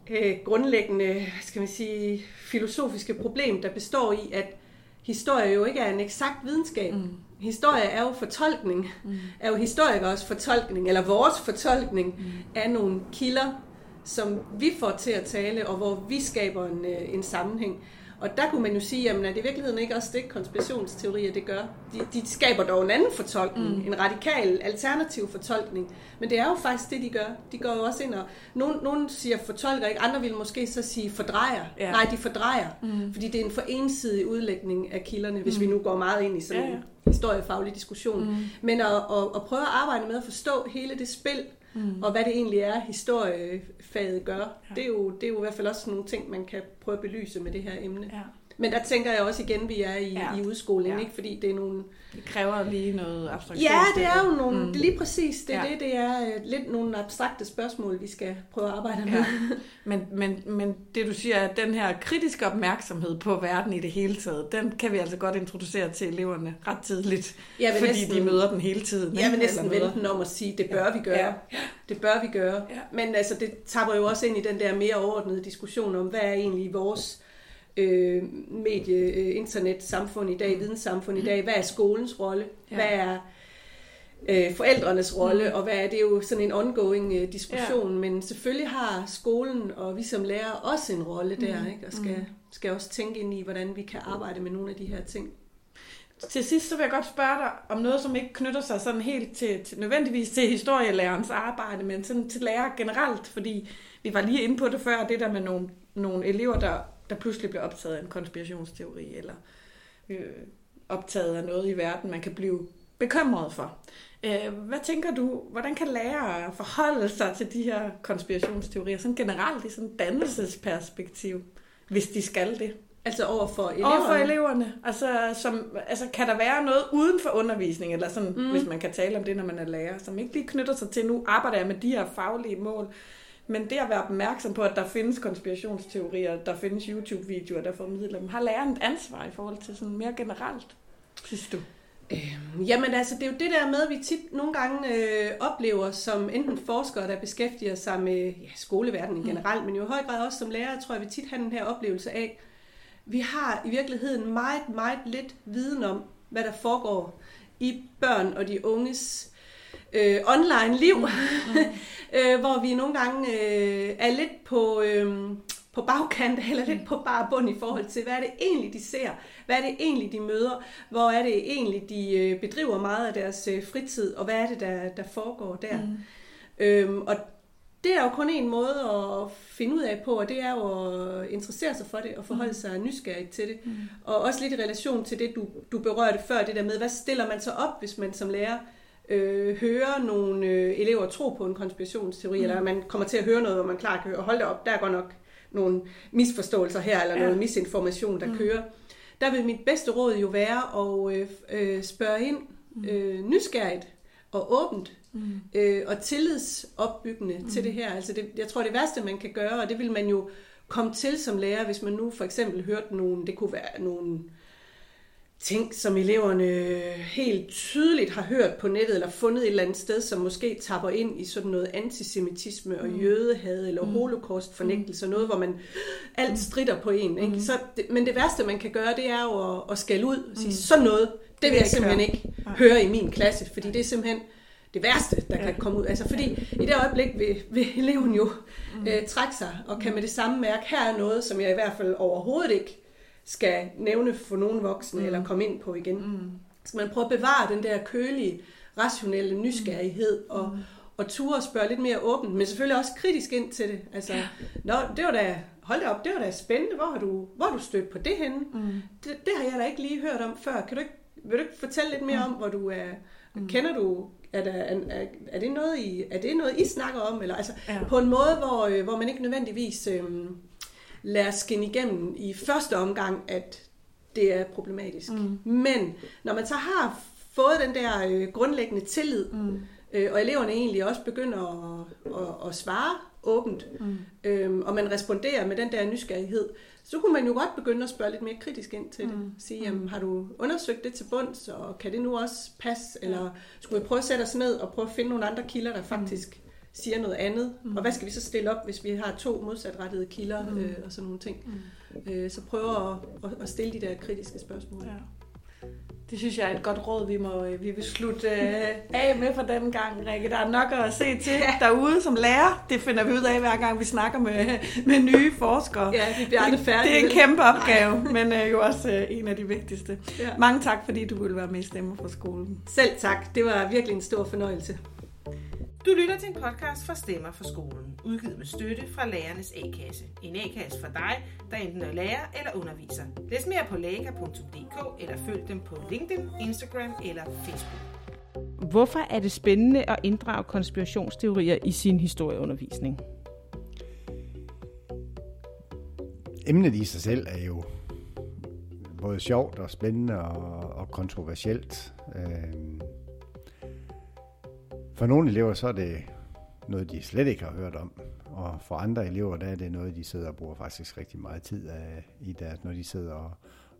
øh, grundlæggende, skal man sige, filosofiske problem, der består i, at historie jo ikke er en eksakt videnskab. Mm. Historie er jo fortolkning, mm. er jo historikers fortolkning, eller vores fortolkning mm. af nogle kilder, som vi får til at tale, og hvor vi skaber en, øh, en sammenhæng. Og der kunne man jo sige, jamen, at det i virkeligheden ikke også det, konspirationsteorier det gør. De, de skaber dog en anden fortolkning, mm. en radikal, alternativ fortolkning. Men det er jo faktisk det, de gør. De går jo også ind og... Nogen, nogen siger fortolker ikke, andre vil måske så sige fordrejer. Ja. Nej, de fordrejer. Mm. Fordi det er en for ensidig udlægning af kilderne, hvis mm. vi nu går meget ind i sådan ja, ja. en historiefaglig diskussion. Mm. Men at, at, at prøve at arbejde med at forstå hele det spil, mm. og hvad det egentlig er, historiefaget gør. Ja. Det, er jo, det er jo i hvert fald også nogle ting, man kan prøve at belyse med det her emne. Ja. Men der tænker jeg også igen, at vi er i, ja. i udskoling, ja. ikke? fordi det er nogle... Det kræver lige noget abstraktion. Ja, det er jo nogle, mm. det lige præcis det, ja. det, det er øh, lidt nogle abstrakte spørgsmål, vi skal prøve at arbejde med. Ja. Men, men, men det du siger, at den her kritiske opmærksomhed på verden i det hele taget, den kan vi altså godt introducere til eleverne ret tidligt, ja, fordi næsten, de møder den hele tiden. Jeg vil næsten vente den om at sige, det bør ja. vi gøre. Ja. Det bør vi gøre. Ja. Men altså, det tapper jo også ind i den der mere overordnede diskussion om, hvad er egentlig vores øh, medie, øh, internet, samfund i dag, mm. videnssamfund i dag, hvad er skolens rolle, ja. hvad er øh, forældrenes rolle, mm. og hvad er det jo sådan en ongoing øh, diskussion, ja. men selvfølgelig har skolen og vi som lærer også en rolle der, mm. ikke? og skal, mm. skal også tænke ind i, hvordan vi kan arbejde med nogle af de her ting. Til sidst så vil jeg godt spørge dig om noget, som ikke knytter sig sådan helt til, til nødvendigvis til historielærerens arbejde, men sådan til lærer generelt, fordi vi var lige inde på det før, det der med nogle, nogle elever, der der pludselig bliver optaget af en konspirationsteori, eller øh, optaget af noget i verden, man kan blive bekymret for. Øh, hvad tænker du, hvordan kan lærere forholde sig til de her konspirationsteorier, sådan generelt i sådan et dannelsesperspektiv, hvis de skal det? Altså over for eleverne? Over for eleverne. Altså, som, altså kan der være noget uden for undervisning, eller sådan, mm. hvis man kan tale om det, når man er lærer, som ikke lige knytter sig til, nu arbejder jeg med de her faglige mål, men det at være opmærksom på, at der findes konspirationsteorier, der findes YouTube-videoer, der formidler dem, har læreren et ansvar i forhold til sådan mere generelt, synes du? Øhm, jamen altså, det er jo det der med, at vi tit nogle gange øh, oplever som enten forskere, der beskæftiger sig med ja, skoleverdenen mm. generelt, men jo i høj grad også som lærere, tror jeg, vi tit har den her oplevelse af, vi har i virkeligheden meget, meget lidt viden om, hvad der foregår i børn og de unges øh, online liv, mm. Mm. øh, hvor vi nogle gange øh, er lidt på, øh, på bagkant eller lidt på bare bund i forhold til, hvad er det egentlig, de ser? Hvad er det egentlig, de møder? Hvor er det egentlig, de øh, bedriver meget af deres øh, fritid? Og hvad er det, der, der foregår der? Mm. Øhm, og det er jo kun en måde at finde ud af på, og det er jo at interessere sig for det og forholde mm. sig nysgerrig til det. Mm. Og også lidt i relation til det, du, du berørte før, det der med, hvad stiller man så op, hvis man som lærer øh, høre nogle øh, elever tro på en konspirationsteori, mm. eller man kommer til at høre noget, hvor man klart kan høre, hold da op, der er godt nok nogle misforståelser her, eller ja. noget misinformation, der mm. kører. Der vil mit bedste råd jo være at øh, øh, spørge ind mm. øh, nysgerrigt og åbent mm. øh, og tillidsopbyggende mm. til det her. Altså det, jeg tror, det værste, man kan gøre, og det vil man jo komme til som lærer, hvis man nu for eksempel hørte nogen, det kunne være nogen ting, som eleverne helt tydeligt har hørt på nettet, eller fundet et eller andet sted, som måske tapper ind i sådan noget antisemitisme og mm. jødehad, eller mm. holocaustfornægtelse, mm. noget, hvor man alt strider på en. Ikke? Mm. Så det, men det værste, man kan gøre, det er jo at, at skælde ud og sige, mm. sådan noget, det vil jeg simpelthen ikke høre i min klasse, fordi det er simpelthen det værste, der kan komme ud. Altså fordi i det øjeblik vil, vil eleven jo mm. øh, trække sig, og kan med det samme mærke, her er noget, som jeg i hvert fald overhovedet ikke skal nævne for nogen voksne, mm. eller komme ind på igen. Mm. Så man prøver at bevare den der kølige, rationelle nysgerrighed, mm. og, og ture og spørge lidt mere åbent, men selvfølgelig også kritisk ind til det. Altså, Nå, det var da, hold da op, det var da spændende, hvor har du, hvor har du stødt på det henne? Mm. Det, det har jeg da ikke lige hørt om før. Kan du ikke, vil du ikke fortælle lidt mere mm. om, hvor du er, mm. kender du er, der, er, er, det noget, I, er det noget, I snakker om? Eller, altså, ja. På en måde, hvor, øh, hvor man ikke nødvendigvis øh, lader skinne igennem i første omgang, at det er problematisk. Mm. Men når man så har fået den der øh, grundlæggende tillid, mm. øh, og eleverne egentlig også begynder at, at, at svare åbent, mm. øh, og man responderer med den der nysgerrighed, så kunne man jo godt begynde at spørge lidt mere kritisk ind til det. Mm. Sige, jamen, mm. har du undersøgt det til bunds, og kan det nu også passe? Eller skulle vi prøve at sætte os ned og prøve at finde nogle andre kilder, der mm. faktisk. Siger noget andet? Mm. Og hvad skal vi så stille op, hvis vi har to modsatrettede kilder mm. øh, og sådan nogle ting? Mm. Øh, så prøve at, at, at stille de der kritiske spørgsmål. Ja. Det synes jeg er et godt råd, vi, må, øh, vi vil slutte øh, af med for den gang, Rikke. Der er nok at se til derude som lærer. Det finder vi ud af, hver gang vi snakker med, med nye forskere. Ja, vi bliver aldrig færdige. Det er en kæmpe opgave, men øh, jo også øh, en af de vigtigste. Ja. Mange tak, fordi du ville være med i Stemmer for skolen. Selv tak. Det var virkelig en stor fornøjelse. Du lytter til en podcast fra Stemmer for skolen, udgivet med støtte fra Lærernes A-kasse. En A-kasse for dig, der enten er lærer eller underviser. Læs mere på læger.dk eller følg dem på LinkedIn, Instagram eller Facebook. Hvorfor er det spændende at inddrage konspirationsteorier i sin historieundervisning? Emnet i sig selv er jo både sjovt og spændende og, og kontroversielt. Øh, for nogle elever så er det noget, de slet ikke har hørt om. Og for andre elever, der er det noget, de sidder og bruger faktisk rigtig meget tid af, i deres, når de sidder og,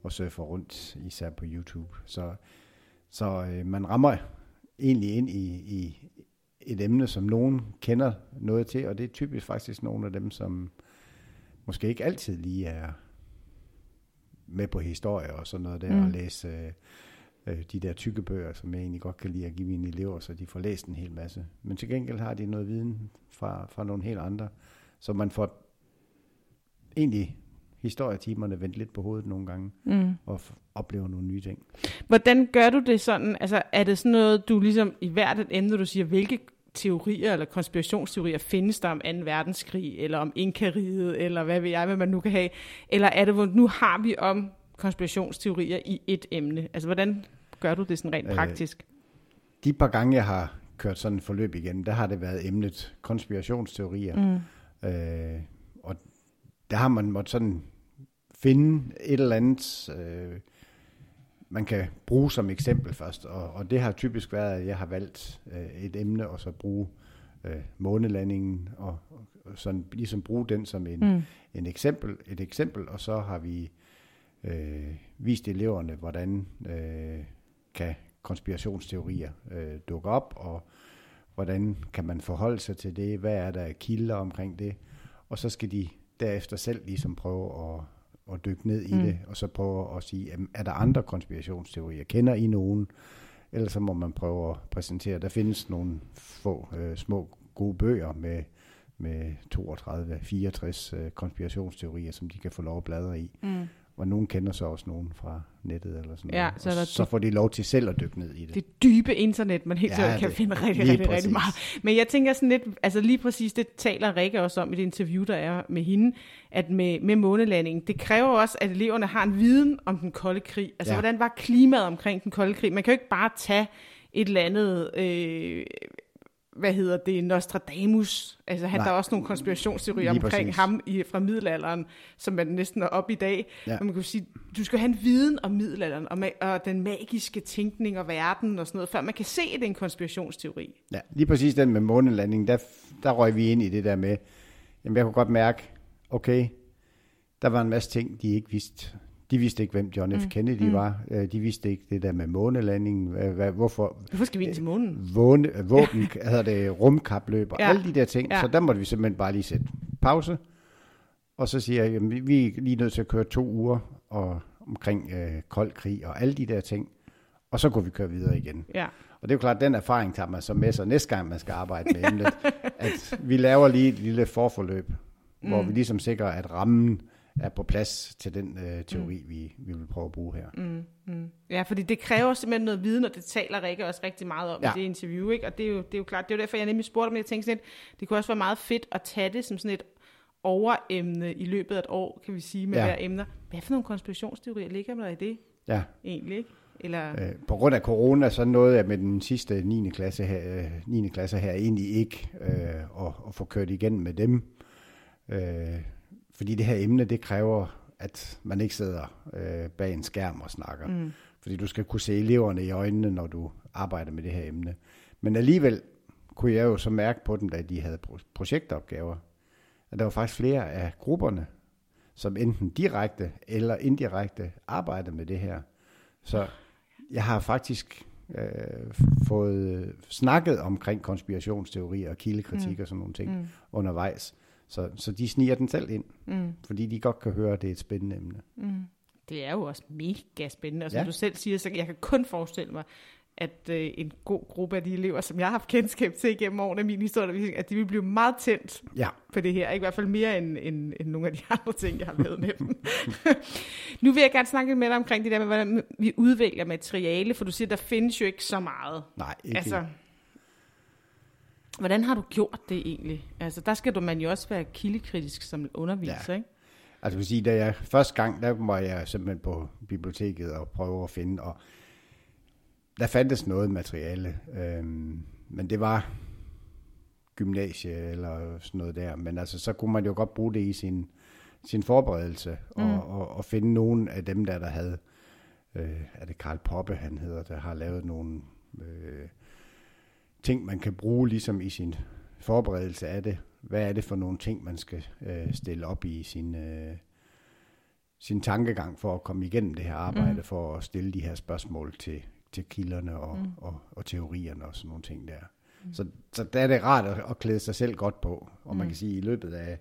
og surfer rundt, især på YouTube. Så, så øh, man rammer egentlig ind i, i et emne, som nogen kender noget til, og det er typisk faktisk nogle af dem, som måske ikke altid lige er med på historie og sådan noget der, mm. og læse øh, øh, de der tykke bøger, som jeg egentlig godt kan lide at give mine elever, så de får læst en hel masse. Men til gengæld har de noget viden fra, fra nogle helt andre, så man får egentlig historietimerne vendt lidt på hovedet nogle gange, mm. og oplever nogle nye ting. Hvordan gør du det sådan? Altså, er det sådan noget, du ligesom i hvert et emne, du siger, hvilke teorier eller konspirationsteorier findes der om 2. verdenskrig, eller om inkariget, eller hvad ved jeg, hvad man nu kan have? Eller er det, hvor nu har vi om konspirationsteorier i et emne? Altså, hvordan gør du det sådan rent øh, praktisk? De par gange, jeg har kørt sådan et forløb igennem, der har det været emnet konspirationsteorier. Mm. Øh, og der har man måttet sådan finde et eller andet, øh, man kan bruge som eksempel først. Og, og det har typisk været, at jeg har valgt øh, et emne, og så bruge øh, månelandingen, og, og sådan ligesom bruge den som en, mm. en eksempel, et eksempel, og så har vi øh, vist eleverne, hvordan øh, kan konspirationsteorier øh, dukke op, og hvordan kan man forholde sig til det, hvad er der kilder omkring det, og så skal de derefter selv ligesom prøve at, at dykke ned i mm. det, og så prøve at sige, er der andre konspirationsteorier? Kender I nogen? Ellers så må man prøve at præsentere. Der findes nogle få øh, små gode bøger med, med 32-64 øh, konspirationsteorier, som de kan få lov at bladre i. Mm og nogen kender så også nogen fra nettet eller sådan ja, noget. Så, og så får de lov til selv at dykke ned i det. Det dybe internet, man helt ja, sikkert kan det, finde rigtig, rigtig, rigtig meget. Men jeg tænker sådan lidt, altså lige præcis det taler Rikke også om i det interview, der er med hende, at med, med månelandingen, det kræver også, at eleverne har en viden om den kolde krig. Altså ja. hvordan var klimaet omkring den kolde krig? Man kan jo ikke bare tage et eller andet... Øh, hvad hedder det, Nostradamus. Altså han, Nej. der er også nogle konspirationsteorier omkring præcis. ham i, fra middelalderen, som man næsten er op i dag. Ja. Ja. Man kan sige, du skal have en viden om middelalderen, og, ma- og den magiske tænkning og verden og sådan noget, før man kan se, at det er en konspirationsteori. Ja, lige præcis den med månelandingen, der, der røg vi ind i det der med, jamen jeg kunne godt mærke, okay, der var en masse ting, de ikke vidste. De vidste ikke, hvem John F. Mm. Kennedy Mm. var. Øh, De vidste ikke det der med månelandingen. Hvad, hvorfor Hvorfor skal vi ind til månen? vågne, våben, hedder det rumkapløb og Ja. ja. alle de der ting. Ja. Ja. Så der måtte vi simpelthen bare lige sætte pause. Og så siger jeg, vi- vi er lige nødt til at køre to uger og omkring øh, kold krig og alle de der ting. Og så kunne vi køre videre igen. Ja. Og det er jo klart, at den erfaring tager man så med sig næste gang, man skal arbejde med emnet. at vi laver lige et lille forforløb, mm. hvor vi ligesom sikrer, at rammen er på plads til den øh, teori, mm. vi, vi vil prøve at bruge her. Mm, mm. Ja, fordi det kræver simpelthen noget viden, og det taler Rikke også rigtig meget om ja. I det interview, ikke? Og det er, jo, det er jo klart, det er jo derfor, jeg nemlig spurgte om, jeg tænkte sådan lidt, det kunne også være meget fedt at tage det som sådan et overemne i løbet af et år, kan vi sige, med ja. Hver emner. Hvad for nogle konspirationsteorier ligger der i det Ja. egentlig, ikke? Eller, Øh, på grund af corona, så nåede jeg med den sidste 9. klasse her, øh, 9. klasse her egentlig ikke øh, at, at få kørt igennem med dem. Øh, fordi det her emne, det kræver, at man ikke sidder øh, bag en skærm og snakker. mm, Fordi du skal kunne se eleverne i øjnene, når du arbejder med det her emne. Men alligevel kunne jeg jo så mærke på dem, da de havde pro- projektopgaver, at der var faktisk flere af grupperne, som enten direkte eller indirekte arbejdede med det her. Så jeg har faktisk øh, fået snakket omkring konspirationsteorier og kildekritik mm. og sådan nogle ting mm, undervejs. Så, så de sniger den selv ind, mm, fordi de godt kan høre, at det er et spændende emne. mm. Det er jo også mega spændende, og som Ja. du selv siger, så jeg kan kun forestille mig, at øh, en god gruppe af de elever, som jeg har haft kendskab til igennem årene af min historie, at de vil blive meget tændt Ja, på det her. Ikke? I hvert fald mere end, end, end nogle af de andre ting, jeg har lavet med dem. nu vil jeg gerne snakke med dig omkring det der med, hvordan vi udvælger materiale, for du siger, der findes jo ikke så meget. nej, ikke. Altså, hvordan har du gjort det egentlig? Altså, der skal du man jo også være kildekritisk som underviser, Ja. ikke? Altså vil sige, da jeg første gang, der var jeg simpelthen på biblioteket og prøve at finde, og der fandtes noget materiale, øhm, men det var gymnasie eller sådan noget der, men altså så kunne man jo godt bruge det i sin, sin forberedelse, mm. og, og, og finde nogen af dem der, der havde, øh, er det Karl Poppe, han hedder, der har lavet nogle øh, ting, man kan bruge ligesom i sin forberedelse af det. Hvad er det for nogle ting, man skal øh, stille op i sin, øh, sin tankegang for at komme igennem det her arbejde, mm. for at stille de her spørgsmål til, til kilderne og, Mm. mm. og, og teorierne og sådan nogle ting der. Mm. Så, så der er det rart at, at klæde sig selv godt på. Og mm. man kan sige, at i løbet af,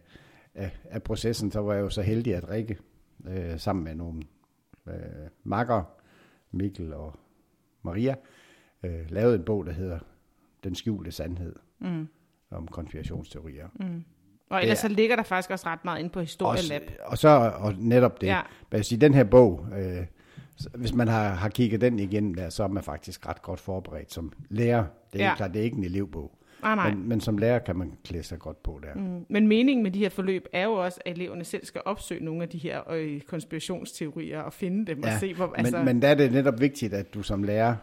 af, af processen, så var jeg jo så heldig at Rikke øh, sammen med nogle øh, makker, Mikkel og Maria, øh, lavede en bog, der hedder Den skjulte sandhed Mm, om konspirationsteorier. mm. Og ellers så ligger der faktisk også ret meget inde på Historielab. Og, og så og netop det. Ja. Men jeg den her bog, øh, hvis man har, har kigget den igennem der, så er man faktisk ret godt forberedt som lærer. Det er Ja. klart, det er ikke en elevbog. Ah, nej. Men, men som lærer kan man klæde sig godt på der. Mm. Men meningen med de her forløb er jo også, at eleverne selv skal opsøge nogle af de her øh, konspirationsteorier og finde dem Ja, og se, hvor... Men, Altså, men der er det netop vigtigt, at du som lærer,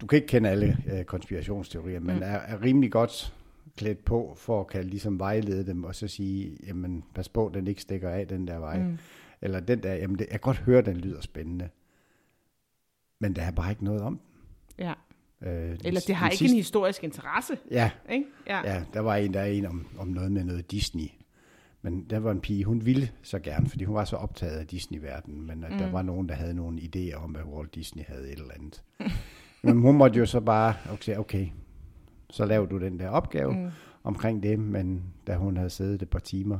du kan ikke kende alle øh, konspirationsteorier, men Mm. er, er rimelig godt klædt på, for at kan ligesom vejlede dem, og så sige, jamen pas på, den ikke stikker af den der vej. Mm. Eller den der, jamen det, jeg kan godt høre, den lyder spændende. Men der er bare ikke noget om den. ja. Øh, Eller det har ikke sidste- en historisk interesse, Ja, ikke? Ja. ja, der var en, der er en om, om noget med noget Disney. Men der var en pige, hun ville så gerne, fordi hun var så optaget af Disney-verdenen, men mm. der var nogen, der havde nogle idéer om, at Walt Disney havde et eller andet. men hun måtte jo så bare, okay, okay, så laver du den der opgave Mm. omkring det, men da hun havde siddet et par timer,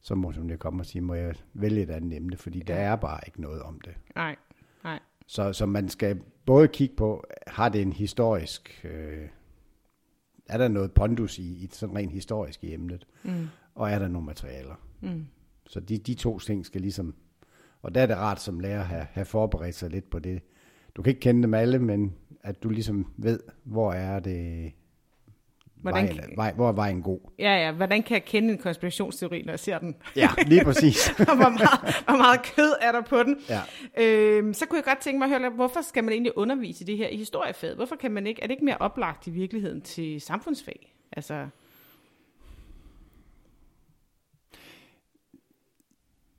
så måtte hun jo komme og sige, må jeg vælge et andet emne, fordi der Ja. er bare ikke noget om det. Nej, nej. Så, så man skal både kigge på, har det en historisk, øh, er der noget pondus i, i sådan rent historisk i emnet, Mm. og er der nogle materialer. Mm. Så de, de to ting skal ligesom, og der er det rart som lærer at have, have forberedt sig lidt på det. Du kan ikke kende dem alle, men at du ligesom ved, hvor er det, Hvordan vejen, kan- vej, hvor er vejen god. Ja, ja. Hvordan kan jeg kende en konspirationsteori, når jeg ser den? Ja, lige præcis. og hvor meget, hvor meget kød er der på den? Ja. Øhm, så kunne jeg godt tænke mig at høre, hvorfor skal man egentlig undervise i det her i historiefaget? Hvorfor kan man ikke, er det ikke mere oplagt i virkeligheden til samfundsfag? Altså,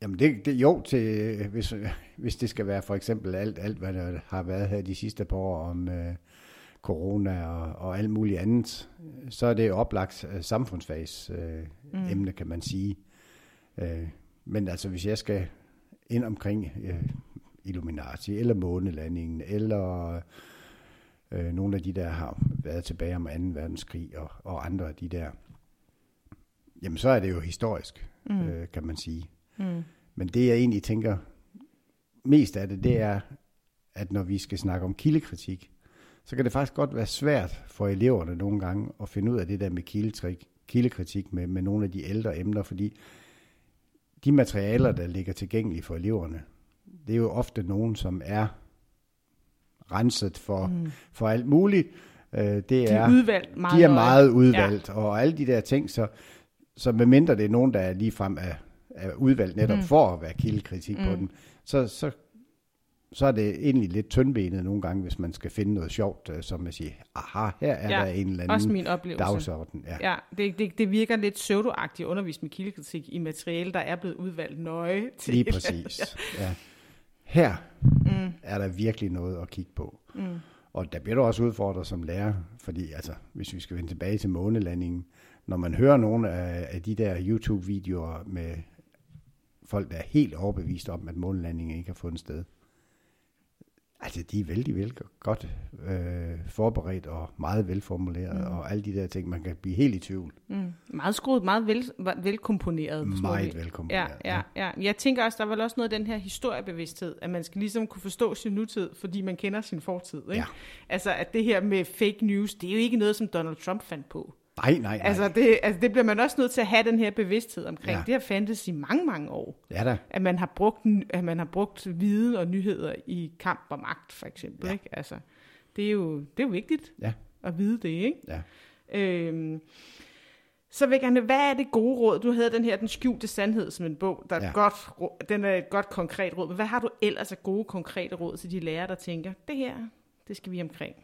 Jamen det, det jo til, hvis, hvis det skal være for eksempel alt, alt hvad der har været her de sidste par år om øh, corona og, og alt muligt andet, så er det oplagt øh, samfundsfags øh, mm. emne, kan man sige. Øh, men altså hvis jeg skal ind omkring øh, Illuminati, eller månelandingen, eller øh, nogle af de der har været tilbage om 2. verdenskrig, og, og andre af de der, jamen så er det jo historisk, mm. øh, kan man sige. mm, Men det jeg egentlig tænker mest af det, det er, at når vi skal snakke om kildekritik, så kan det faktisk godt være svært for eleverne nogle gange at finde ud af det der med kildetrik, kildekritik med, med nogle af de ældre emner, fordi de materialer, der ligger tilgængelige for eleverne, det er jo ofte nogen, som er renset for, mm. for alt muligt. Øh, det de er, er udvalgt meget de er meget udvalgt, ja. og alle de der ting, så, så medmindre det er nogen, der er ligefrem er, er udvalgt netop mm. for at være kildekritik mm. på dem, så, så, så er det egentlig lidt tyndbenet nogle gange, hvis man skal finde noget sjovt, øh, som at sige, aha, her er Ja, der en eller Også anden min oplevelse. dagsorden. Ja. Ja, det, det, det virker lidt pseudoagtigt at undervise med kildekritik i materiale, der er blevet udvalgt nøje til. Lige præcis. ja. Her mm. er der virkelig noget at kigge på. Mm. Og der bliver du også udfordret som lærer, fordi altså, hvis vi skal vende tilbage til månelandingen, når man hører nogle af, af de der YouTube-videoer med folk, der er helt overbevist om, at månelandingen ikke har fundet sted, altså de er vældig, vældig godt øh, forberedt og meget velformuleret, mm. og alle de der ting, man kan blive helt i tvivl. Mm. Meget skruet, meget vel, velkomponeret. Meget velkomponeret, Ja, ja, ja. Jeg tænker også, der er vel også noget af den her historiebevidsthed, at man skal ligesom kunne forstå sin nutid, fordi man kender sin fortid. Ikke? Ja. Altså, at det her med fake news, det er jo ikke noget, som Donald Trump fandt på. Nej, nej, nej. Altså det, altså, det bliver man også nødt til at have den her bevidsthed omkring. Ja. Det har fandtes i mange, mange år. ja da. At man har brugt, at man har brugt viden og nyheder i kamp og magt, for eksempel. Ja. Ikke? Altså, det, er jo, det er jo vigtigt Ja, at vide det, ikke? ja. Øhm, så vil jeg gerne, hvad er det gode råd? Du havde den her, Den skjulte sandhed, som en bog. Der er Ja. ja. godt, den er et godt konkret råd. Men hvad har du ellers af gode konkrete råd til de lærere, der tænker, det her, det skal vi omkring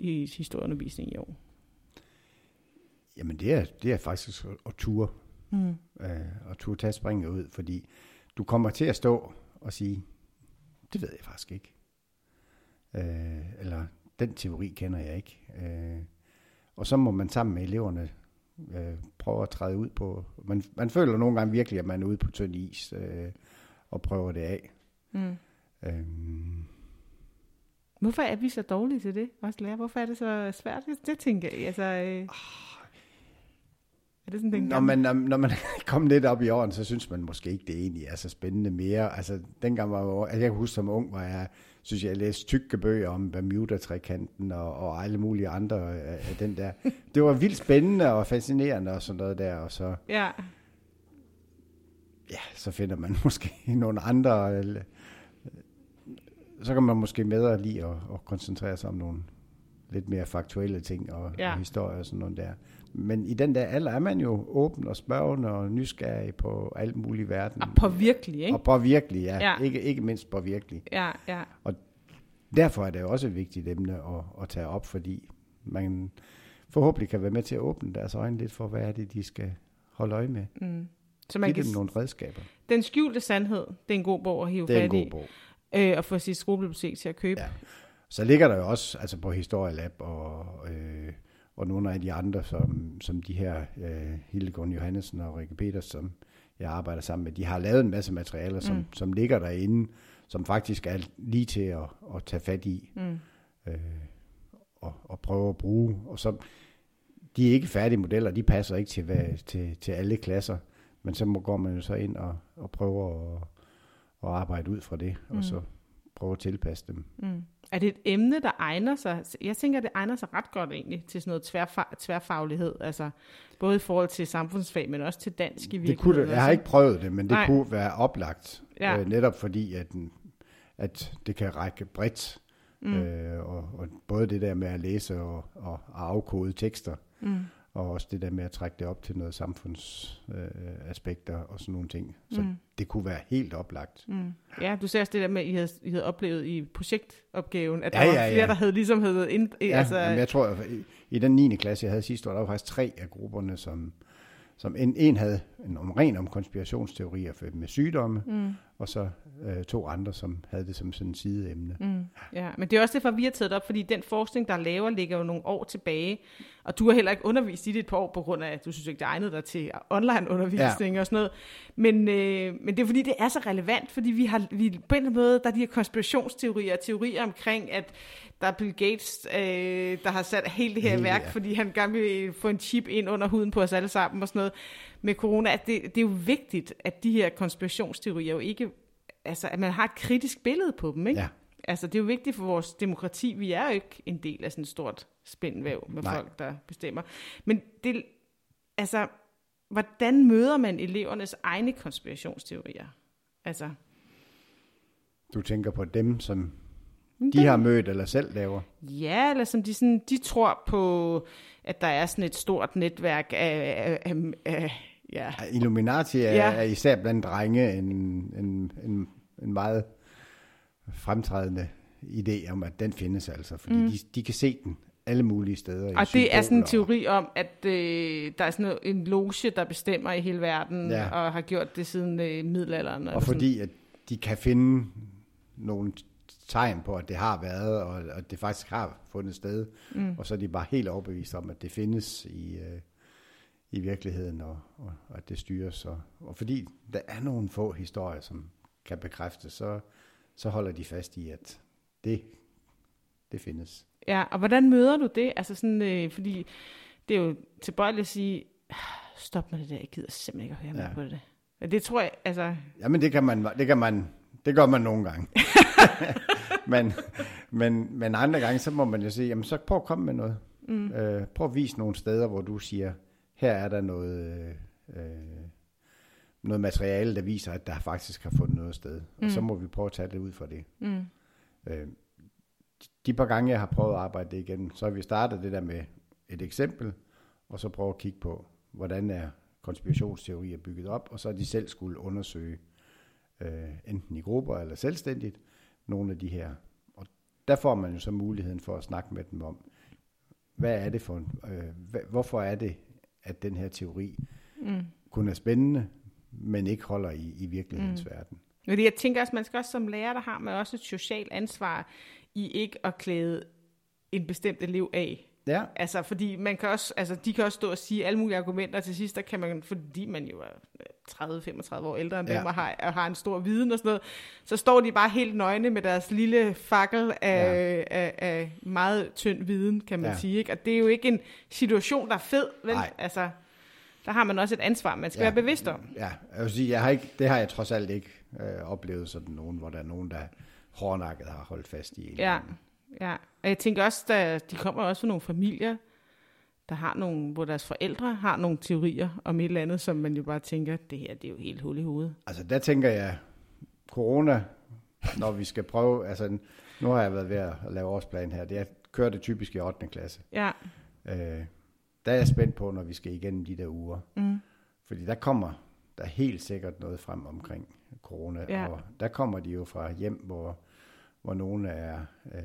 i historieundervisning i år? Jamen det er, det er faktisk at, at ture. Mm. Øh, at ture tage springet ud, fordi du kommer til at stå og sige, det ved jeg faktisk ikke. Øh, eller den teori kender jeg ikke. Øh, og så må man sammen med eleverne øh, prøve at træde ud på. Man, man føler nogle gange virkelig, at man er ude på tynd is øh, og prøver det af. Mm. Øh, Hvorfor er vi så dårlige til det, også lærer? Hvorfor er det så svært? Det, det tænker jeg. Altså, øh, er det sådan den Når man, når, når man kommet lidt op i åren, så synes man måske ikke, det egentlig er så spændende mere. Altså, dengang var jeg, altså, jeg kan huske som ung, var jeg, synes jeg, læste tykke bøger om Bermuda-trekanten og, og alle mulige andre af, af den der. Det var vildt spændende og fascinerende og sådan noget der, og så, Ja, ja, så finder man måske nogle andre, eller, så kan man måske bedre lige at, at koncentrere sig om nogle lidt mere faktuelle ting og, ja. Og historie og sådan noget der. Men i den der alder er man jo åben og spørgende og nysgerrig på alt muligt i verden. og på virkelig, ikke? Og på virkelig, ja. ja. Ikke, ikke mindst på virkelig. Ja, ja. Derfor er det jo også et vigtigt emne at, at tage op, fordi man forhåbentlig kan være med til at åbne deres øjne lidt for, hvad er det, de skal holde øje med. Mm. Så man Give kan, dem nogle redskaber. Den skjulte sandhed, det er en god bog at hive Det er en fat i. god bog. Øh, og få sit skolebibliotek til at købe. Ja. Så ligger der jo også altså på Historielab og, øh, og nogle af de andre, som, som de her øh, Hildegård Johannesen og Rikke Peters, som jeg arbejder sammen med, de har lavet en masse materialer, som, mm. som ligger derinde, som faktisk er lige til at, at tage fat i Mm. øh, og, og prøve at bruge. Og så, de er ikke færdige modeller, de passer ikke til, hvad, til, til alle klasser, men så må, går man jo så ind og, og prøver at, at arbejde ud fra det, mm. og så prøve at tilpasse dem. Mm. Er det et emne, der egner sig? Jeg tænker, det egner sig ret godt egentlig til sådan noget tværfa- tværfaglighed. Altså både i forhold til samfundsfag, men også til dansk i Det virkeligheden. kunne det, jeg har ikke prøvet det, men det Nej. kunne være oplagt, Ja. øh, netop fordi, at, at det kan række bredt. Mm. Øh, og, og både det der med at læse og, og, og afkode tekster, mm. Og også det der med at trække det op til noget samfundsaspekter øh, og sådan nogle ting. Så mm. det kunne være helt oplagt. Mm. Ja, du ser også det der med, at I havde, I havde oplevet i projektopgaven, at der Ja, var ja, flere, ja. der havde ligesom havde... Ind, Ja, altså, jeg tror, at i, i den 9. klasse, jeg havde sidste år, der var faktisk tre af grupperne, som, som en, en havde en om, ren om konspirationsteorier for, med sygdomme, mm. og så øh, to andre, som havde det som sådan sideemne. Mm. Ja, men det er også derfor, vi har taget det op, fordi den forskning, der laver, ligger jo nogle år tilbage, og du har heller ikke undervist i det et par år, på grund af, at du synes ikke, det egnede dig til online-undervisning ja. og sådan noget. Men, øh, men det er fordi, det er så relevant, fordi vi har vi, på en eller anden måde, der er de her konspirationsteorier, teorier omkring, at der er Bill Gates, øh, der har sat helt det her Helt, værk, fordi han gerne vil få en chip ind under huden på os alle sammen og sådan noget. Med corona, at det, det er jo vigtigt, at de her konspirationsteorier jo ikke, altså at man har et kritisk billede på dem, ikke? Ja. Altså, det er jo vigtigt for vores demokrati. Vi er jo ikke en del af sådan et stort spændvæv med. Nej. folk, der bestemmer. Men det, altså, hvordan møder man elevernes egne konspirationsteorier? Altså, Du tænker på dem, som de har mødt eller selv laver. ja, eller som de, sådan, de tror på, at der er sådan et stort netværk af, af, af, af ja, Illuminati er, Ja. er især blandt drenge en, en, en, en meget fremtrædende idé om, at den findes altså. Fordi mm. de, de kan se den alle mulige steder. Og det er sådan en teori om, at øh, der er sådan en loge, der bestemmer i hele verden, Ja. og har gjort det siden øh, middelalderen. Og eller sådan. fordi at de kan finde nogle tegn på, at det har været, og at det faktisk har fundet sted. Mm. Og så er de bare helt overbevist om, at det findes i, øh, i virkeligheden, og, og, og at det styres. Og, og fordi der er nogle få historier, som kan bekræfte, så, så holder de fast i, at det, det findes. Ja, og hvordan møder du det? Altså sådan, øh, fordi det er jo tilbøjeligt at sige, "Ah, stop med det der, jeg gider simpelthen ikke at høre mere Ja. på det. Det tror jeg, altså, Jamen det kan man, det kan man, det gør man nogle gange. men, men, men andre gange, så må man jo sige, jamen så prøv at komme med noget. Mm. Øh, prøv at vise nogle steder, hvor du siger, her er der noget, øh, noget materiale, der viser, at der faktisk har fundet noget sted. Mm. Og så må vi prøve at tage det ud fra det. mm, Øh, de par gange, jeg har prøvet at arbejde det igennem, så har vi startet det der med et eksempel, og så prøve at kigge på, hvordan er konspirationsteorier bygget op, og så har de selv skulle undersøge, øh, enten i grupper eller selvstændigt, nogle af de her. Og der får man jo så muligheden for at snakke med dem om, hvad er det for en, øh, hvorfor er det, at den her teori mm. kun er spændende, men ikke holder i, i virkelighedens mm. verden. Fordi jeg tænker også, man skal også som lærer, der har man også et socialt ansvar i ikke at klæde en bestemt elev af. Ja, Altså, fordi man kan også, altså, de kan også stå og sige alle mulige argumenter, til sidst, der kan man, fordi man jo er 30-35 år ældre end ja. Dem, og har, og har en stor viden og sådan noget, så står de bare helt nøgne med deres lille fakkel af, ja. af, af meget tynd viden, kan man ja. Sige. Ikke? Og det er jo ikke en situation, der er fed, vel? Nej. Altså, der har man også et ansvar, man skal Ja. være bevidst om. Ja, jeg vil sige, jeg har ikke, det har jeg trods alt ikke øh, oplevet sådan nogen, hvor der er nogen, der hårdnakket har holdt fast i en. Ja, anden. Ja. Og jeg tænker også, at de kommer også fra nogle familier, der har nogle, hvor deres forældre har nogle teorier om et eller andet, som man jo bare tænker, det her det er jo helt hul i hovedet. Altså der tænker jeg, corona, når vi skal prøve, altså nu har jeg været ved at lave årsplan her, det er, kører det typisk i 8. klasse. Ja, Øh, der er jeg spændt på, når vi skal igennem de der uger. mm. Fordi der kommer der er helt sikkert noget frem omkring corona, Ja. og der kommer de jo fra hjem, hvor, hvor nogle er, øh,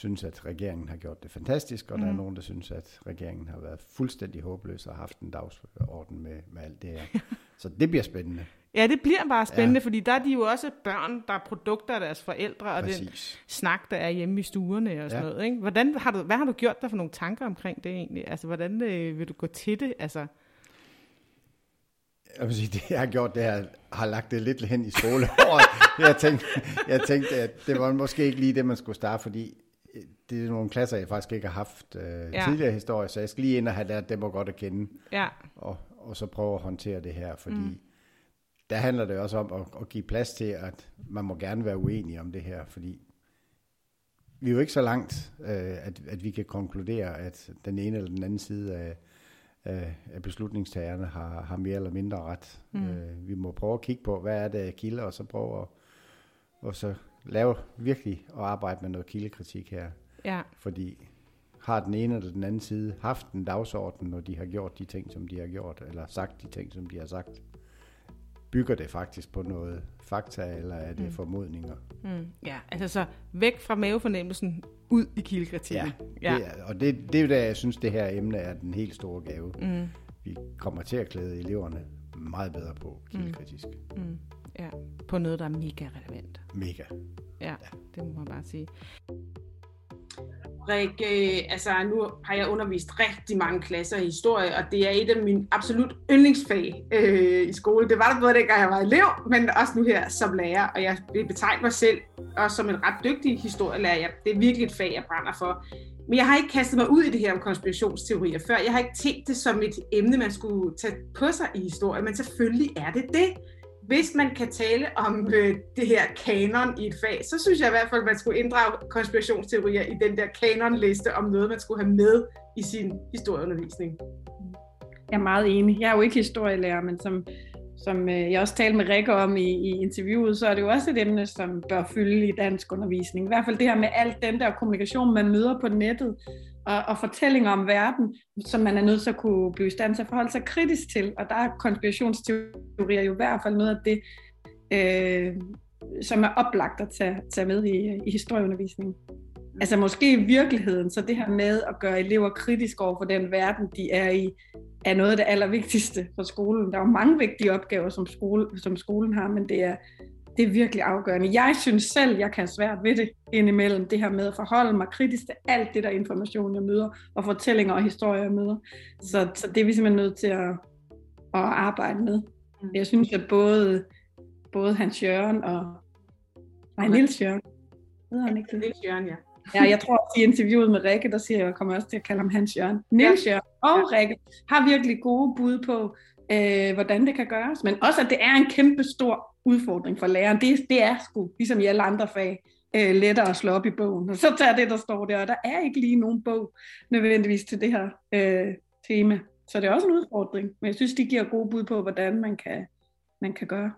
synes, at regeringen har gjort det fantastisk, og mm. der er Mhm. nogen, der synes, at regeringen har været fuldstændig håbløs og haft en dagsorden med, med alt det her. Så det bliver spændende. ja det bliver bare spændende, ja. Fordi der er de jo også børn, der er produkter af deres forældre, og den Præcis. snak, der er hjemme i stuerne og sådan Ja. noget. Ikke? Hvordan har du, hvad har du gjort dig for nogle tanker omkring det egentlig? Altså, hvordan øh, vil du gå til det? Altså, Jeg vil sige, det jeg har gjort, det her, har lagt det lidt hen i skoleåret. jeg, tænkte, jeg tænkte, at det var måske ikke lige det, man skulle starte, fordi det er nogle klasser, jeg faktisk ikke har haft øh, Ja. tidligere historie, så jeg skal lige ind og have lært dem at godt at kende, ja, og, og så prøve at håndtere det her, fordi mm. der handler det også om at, at give plads til, at man må gerne være uenig om det her, fordi vi er jo ikke så langt, øh, at, at vi kan konkludere, at den ene eller den anden side af, af, af beslutningstagerne har, har mere eller mindre ret. Mm. Øh, vi må prøve at kigge på, hvad er det af kilder, og så prøve at og så lave virkelig og arbejde med noget kildekritik her. ja. Fordi har den ene eller den anden side haft en dagsorden, når de har gjort de ting, som de har gjort, eller sagt de ting, som de har sagt? Bygger det faktisk på noget fakta, eller er det mm. formodninger? Mm, ja, altså så væk fra mavefornemmelsen, ud i kildekritikken. Ja, ja. Det er, og det, det er der, jeg synes, det her emne er den helt store gave. Mm. Vi kommer til at klæde eleverne meget bedre på kildekritisk. Mm. Mm. Ja, på noget, der er mega relevant. Mega. Ja, ja, det må man bare sige. Rikke, øh, altså nu har jeg undervist rigtig mange klasser i historie, og det er et af mine absolut yndlingsfag øh, i skole. Det var det både dengang jeg var elev, men også nu her som lærer, og jeg vil betegne mig selv også som en ret dygtig historielærer. Det er virkelig et fag, jeg brænder for. Men jeg har ikke kastet mig ud i det her om konspirationsteorier før. Jeg har ikke tænkt det som et emne, man skulle tage på sig i historie, men selvfølgelig er det det hvis man kan tale om øh, det her kanon i et fag, så synes jeg i hvert fald, at man skulle inddrage konspirationsteorier i den der kanonliste om noget, man skulle have med i sin historieundervisning. Jeg er meget enig. Jeg er jo ikke historielærer, men som, som øh, jeg også talte med Rikke om i, i interviewet, så er det jo også et emne, som bør fylde i dansk undervisning. I hvert fald det her med alt den der kommunikation, man møder på nettet, og, og fortællinger om verden, som man er nødt til at kunne blive i stand til at forholde sig kritisk til. Og der er konspirationsteorier jo i hvert fald noget af det, øh, som er oplagt at tage, tage med i, i historieundervisningen. Altså måske i virkeligheden, så det her med at gøre elever kritisk over for den verden, de er i, er noget af det allervigtigste for skolen. Der er jo mange vigtige opgaver, som, skole, som skolen har, men det er, det er virkelig afgørende. Jeg synes selv, jeg kan svært ved det indimellem, det her med at forholde mig kritisk til alt det der information, jeg møder, og fortællinger og historier, jeg møder. Så, så det er vi simpelthen nødt til at, at arbejde med. Mm. Jeg synes, at både, både Hans Jørgen og nej, Nils Jørgen, hedder han ikke det? Nils Jørgen, ja. Ja, jeg tror også i interviewet med Rikke, der siger jeg, jeg kommer også til at kalde ham Hans Jørgen. Nils Jørgen og Rikke har virkelig gode bud på, øh, hvordan det kan gøres, men også, at det er en kæmpe stor udfordring for læreren. Det, det er sgu, ligesom i alle andre fag, øh, lettere at slå op i bogen. Og så tager det, der står der, og der er ikke lige nogen bog nødvendigvis til det her øh, tema. Så det er også en udfordring, men jeg synes, de giver gode bud på, hvordan man kan, man kan gøre.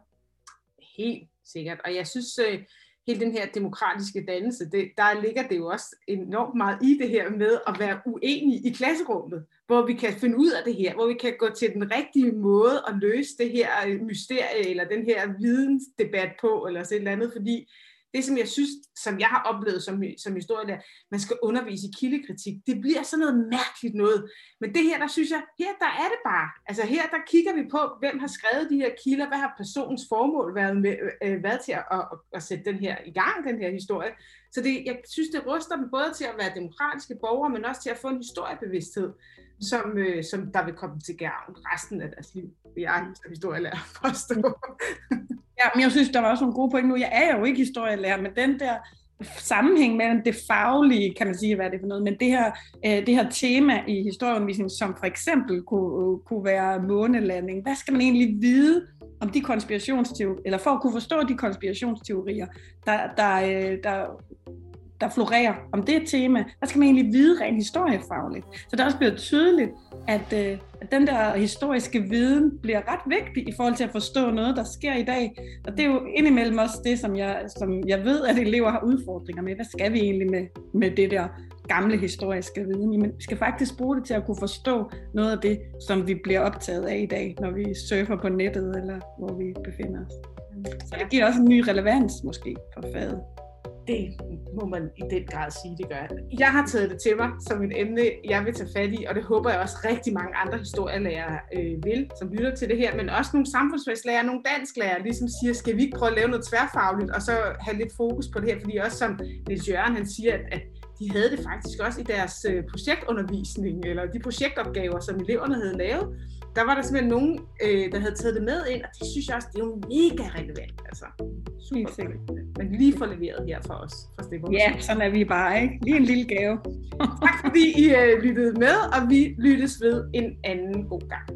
Helt sikkert, og jeg synes, øh, hele den her demokratiske dannelse, det, der ligger det jo også enormt meget i det her med at være uenig i klasserummet, hvor vi kan finde ud af det her, hvor vi kan gå til den rigtige måde at løse det her mysterie, eller den her vidensdebat på, eller så et eller andet, fordi det, som jeg synes, som jeg har oplevet som, som historielærer, man skal undervise i kildekritik, det bliver sådan noget mærkeligt noget. Men det her, der synes jeg, her der er det bare. Altså her, der kigger vi på, hvem har skrevet de her kilder, hvad har personens formål været, med, øh, været til at, at, at sætte den her i gang, den her historie. Så det, jeg synes, det ryster dem både til at være demokratiske borgere, men også til at få en historiebevidsthed, som, øh, som der vil komme til gavn resten af deres liv. Jeg som historielærer forstå. Ja, men jeg synes, der var også nogle gode point nu. Jeg er jo ikke historielærer, men den der sammenhæng mellem det faglige, kan man sige, hvad er det for noget, men det her, øh, det her tema i historieundervisningen, som for eksempel kunne, øh, kunne være månelanding. Hvad skal man egentlig vide om de konspirationsteorier, eller for at kunne forstå de konspirationsteorier, der, der, øh, der der florerer om det tema, der skal man egentlig vide rent historiefagligt. Så det er også blevet tydeligt, at, øh, at den der historiske viden bliver ret vigtig i forhold til at forstå noget, der sker i dag. Og det er jo indimellem også det, som jeg, som jeg ved, at elever har udfordringer med. Hvad skal vi egentlig med, med det der gamle historiske viden? Men vi skal faktisk bruge det til at kunne forstå noget af det, som vi bliver optaget af i dag, når vi surfer på nettet, eller hvor vi befinder os. Så det giver også en ny relevans måske for faget det må man i den grad sige, det gør. Jeg har taget det til mig som et emne, jeg vil tage fat i, og det håber jeg også rigtig mange andre historielærere øh, vil, som lytter til det her, men også nogle samfundsfagslærere, nogle dansklærere, ligesom siger, skal vi ikke prøve at lave noget tværfagligt, og så have lidt fokus på det her, fordi også som Niels Jørgen, han siger, at, at de havde det faktisk også i deres øh, projektundervisning, eller de projektopgaver, som eleverne havde lavet, der var der simpelthen nogen, øh, der havde taget det med ind, og det synes jeg også, det er jo mega relevant. Altså, super relevant. Men lige for leveret her for os. For ja, sådan er vi bare, ikke? Lige en lille gave. tak fordi I øh, lyttede med, og vi lyttes ved en anden god gang.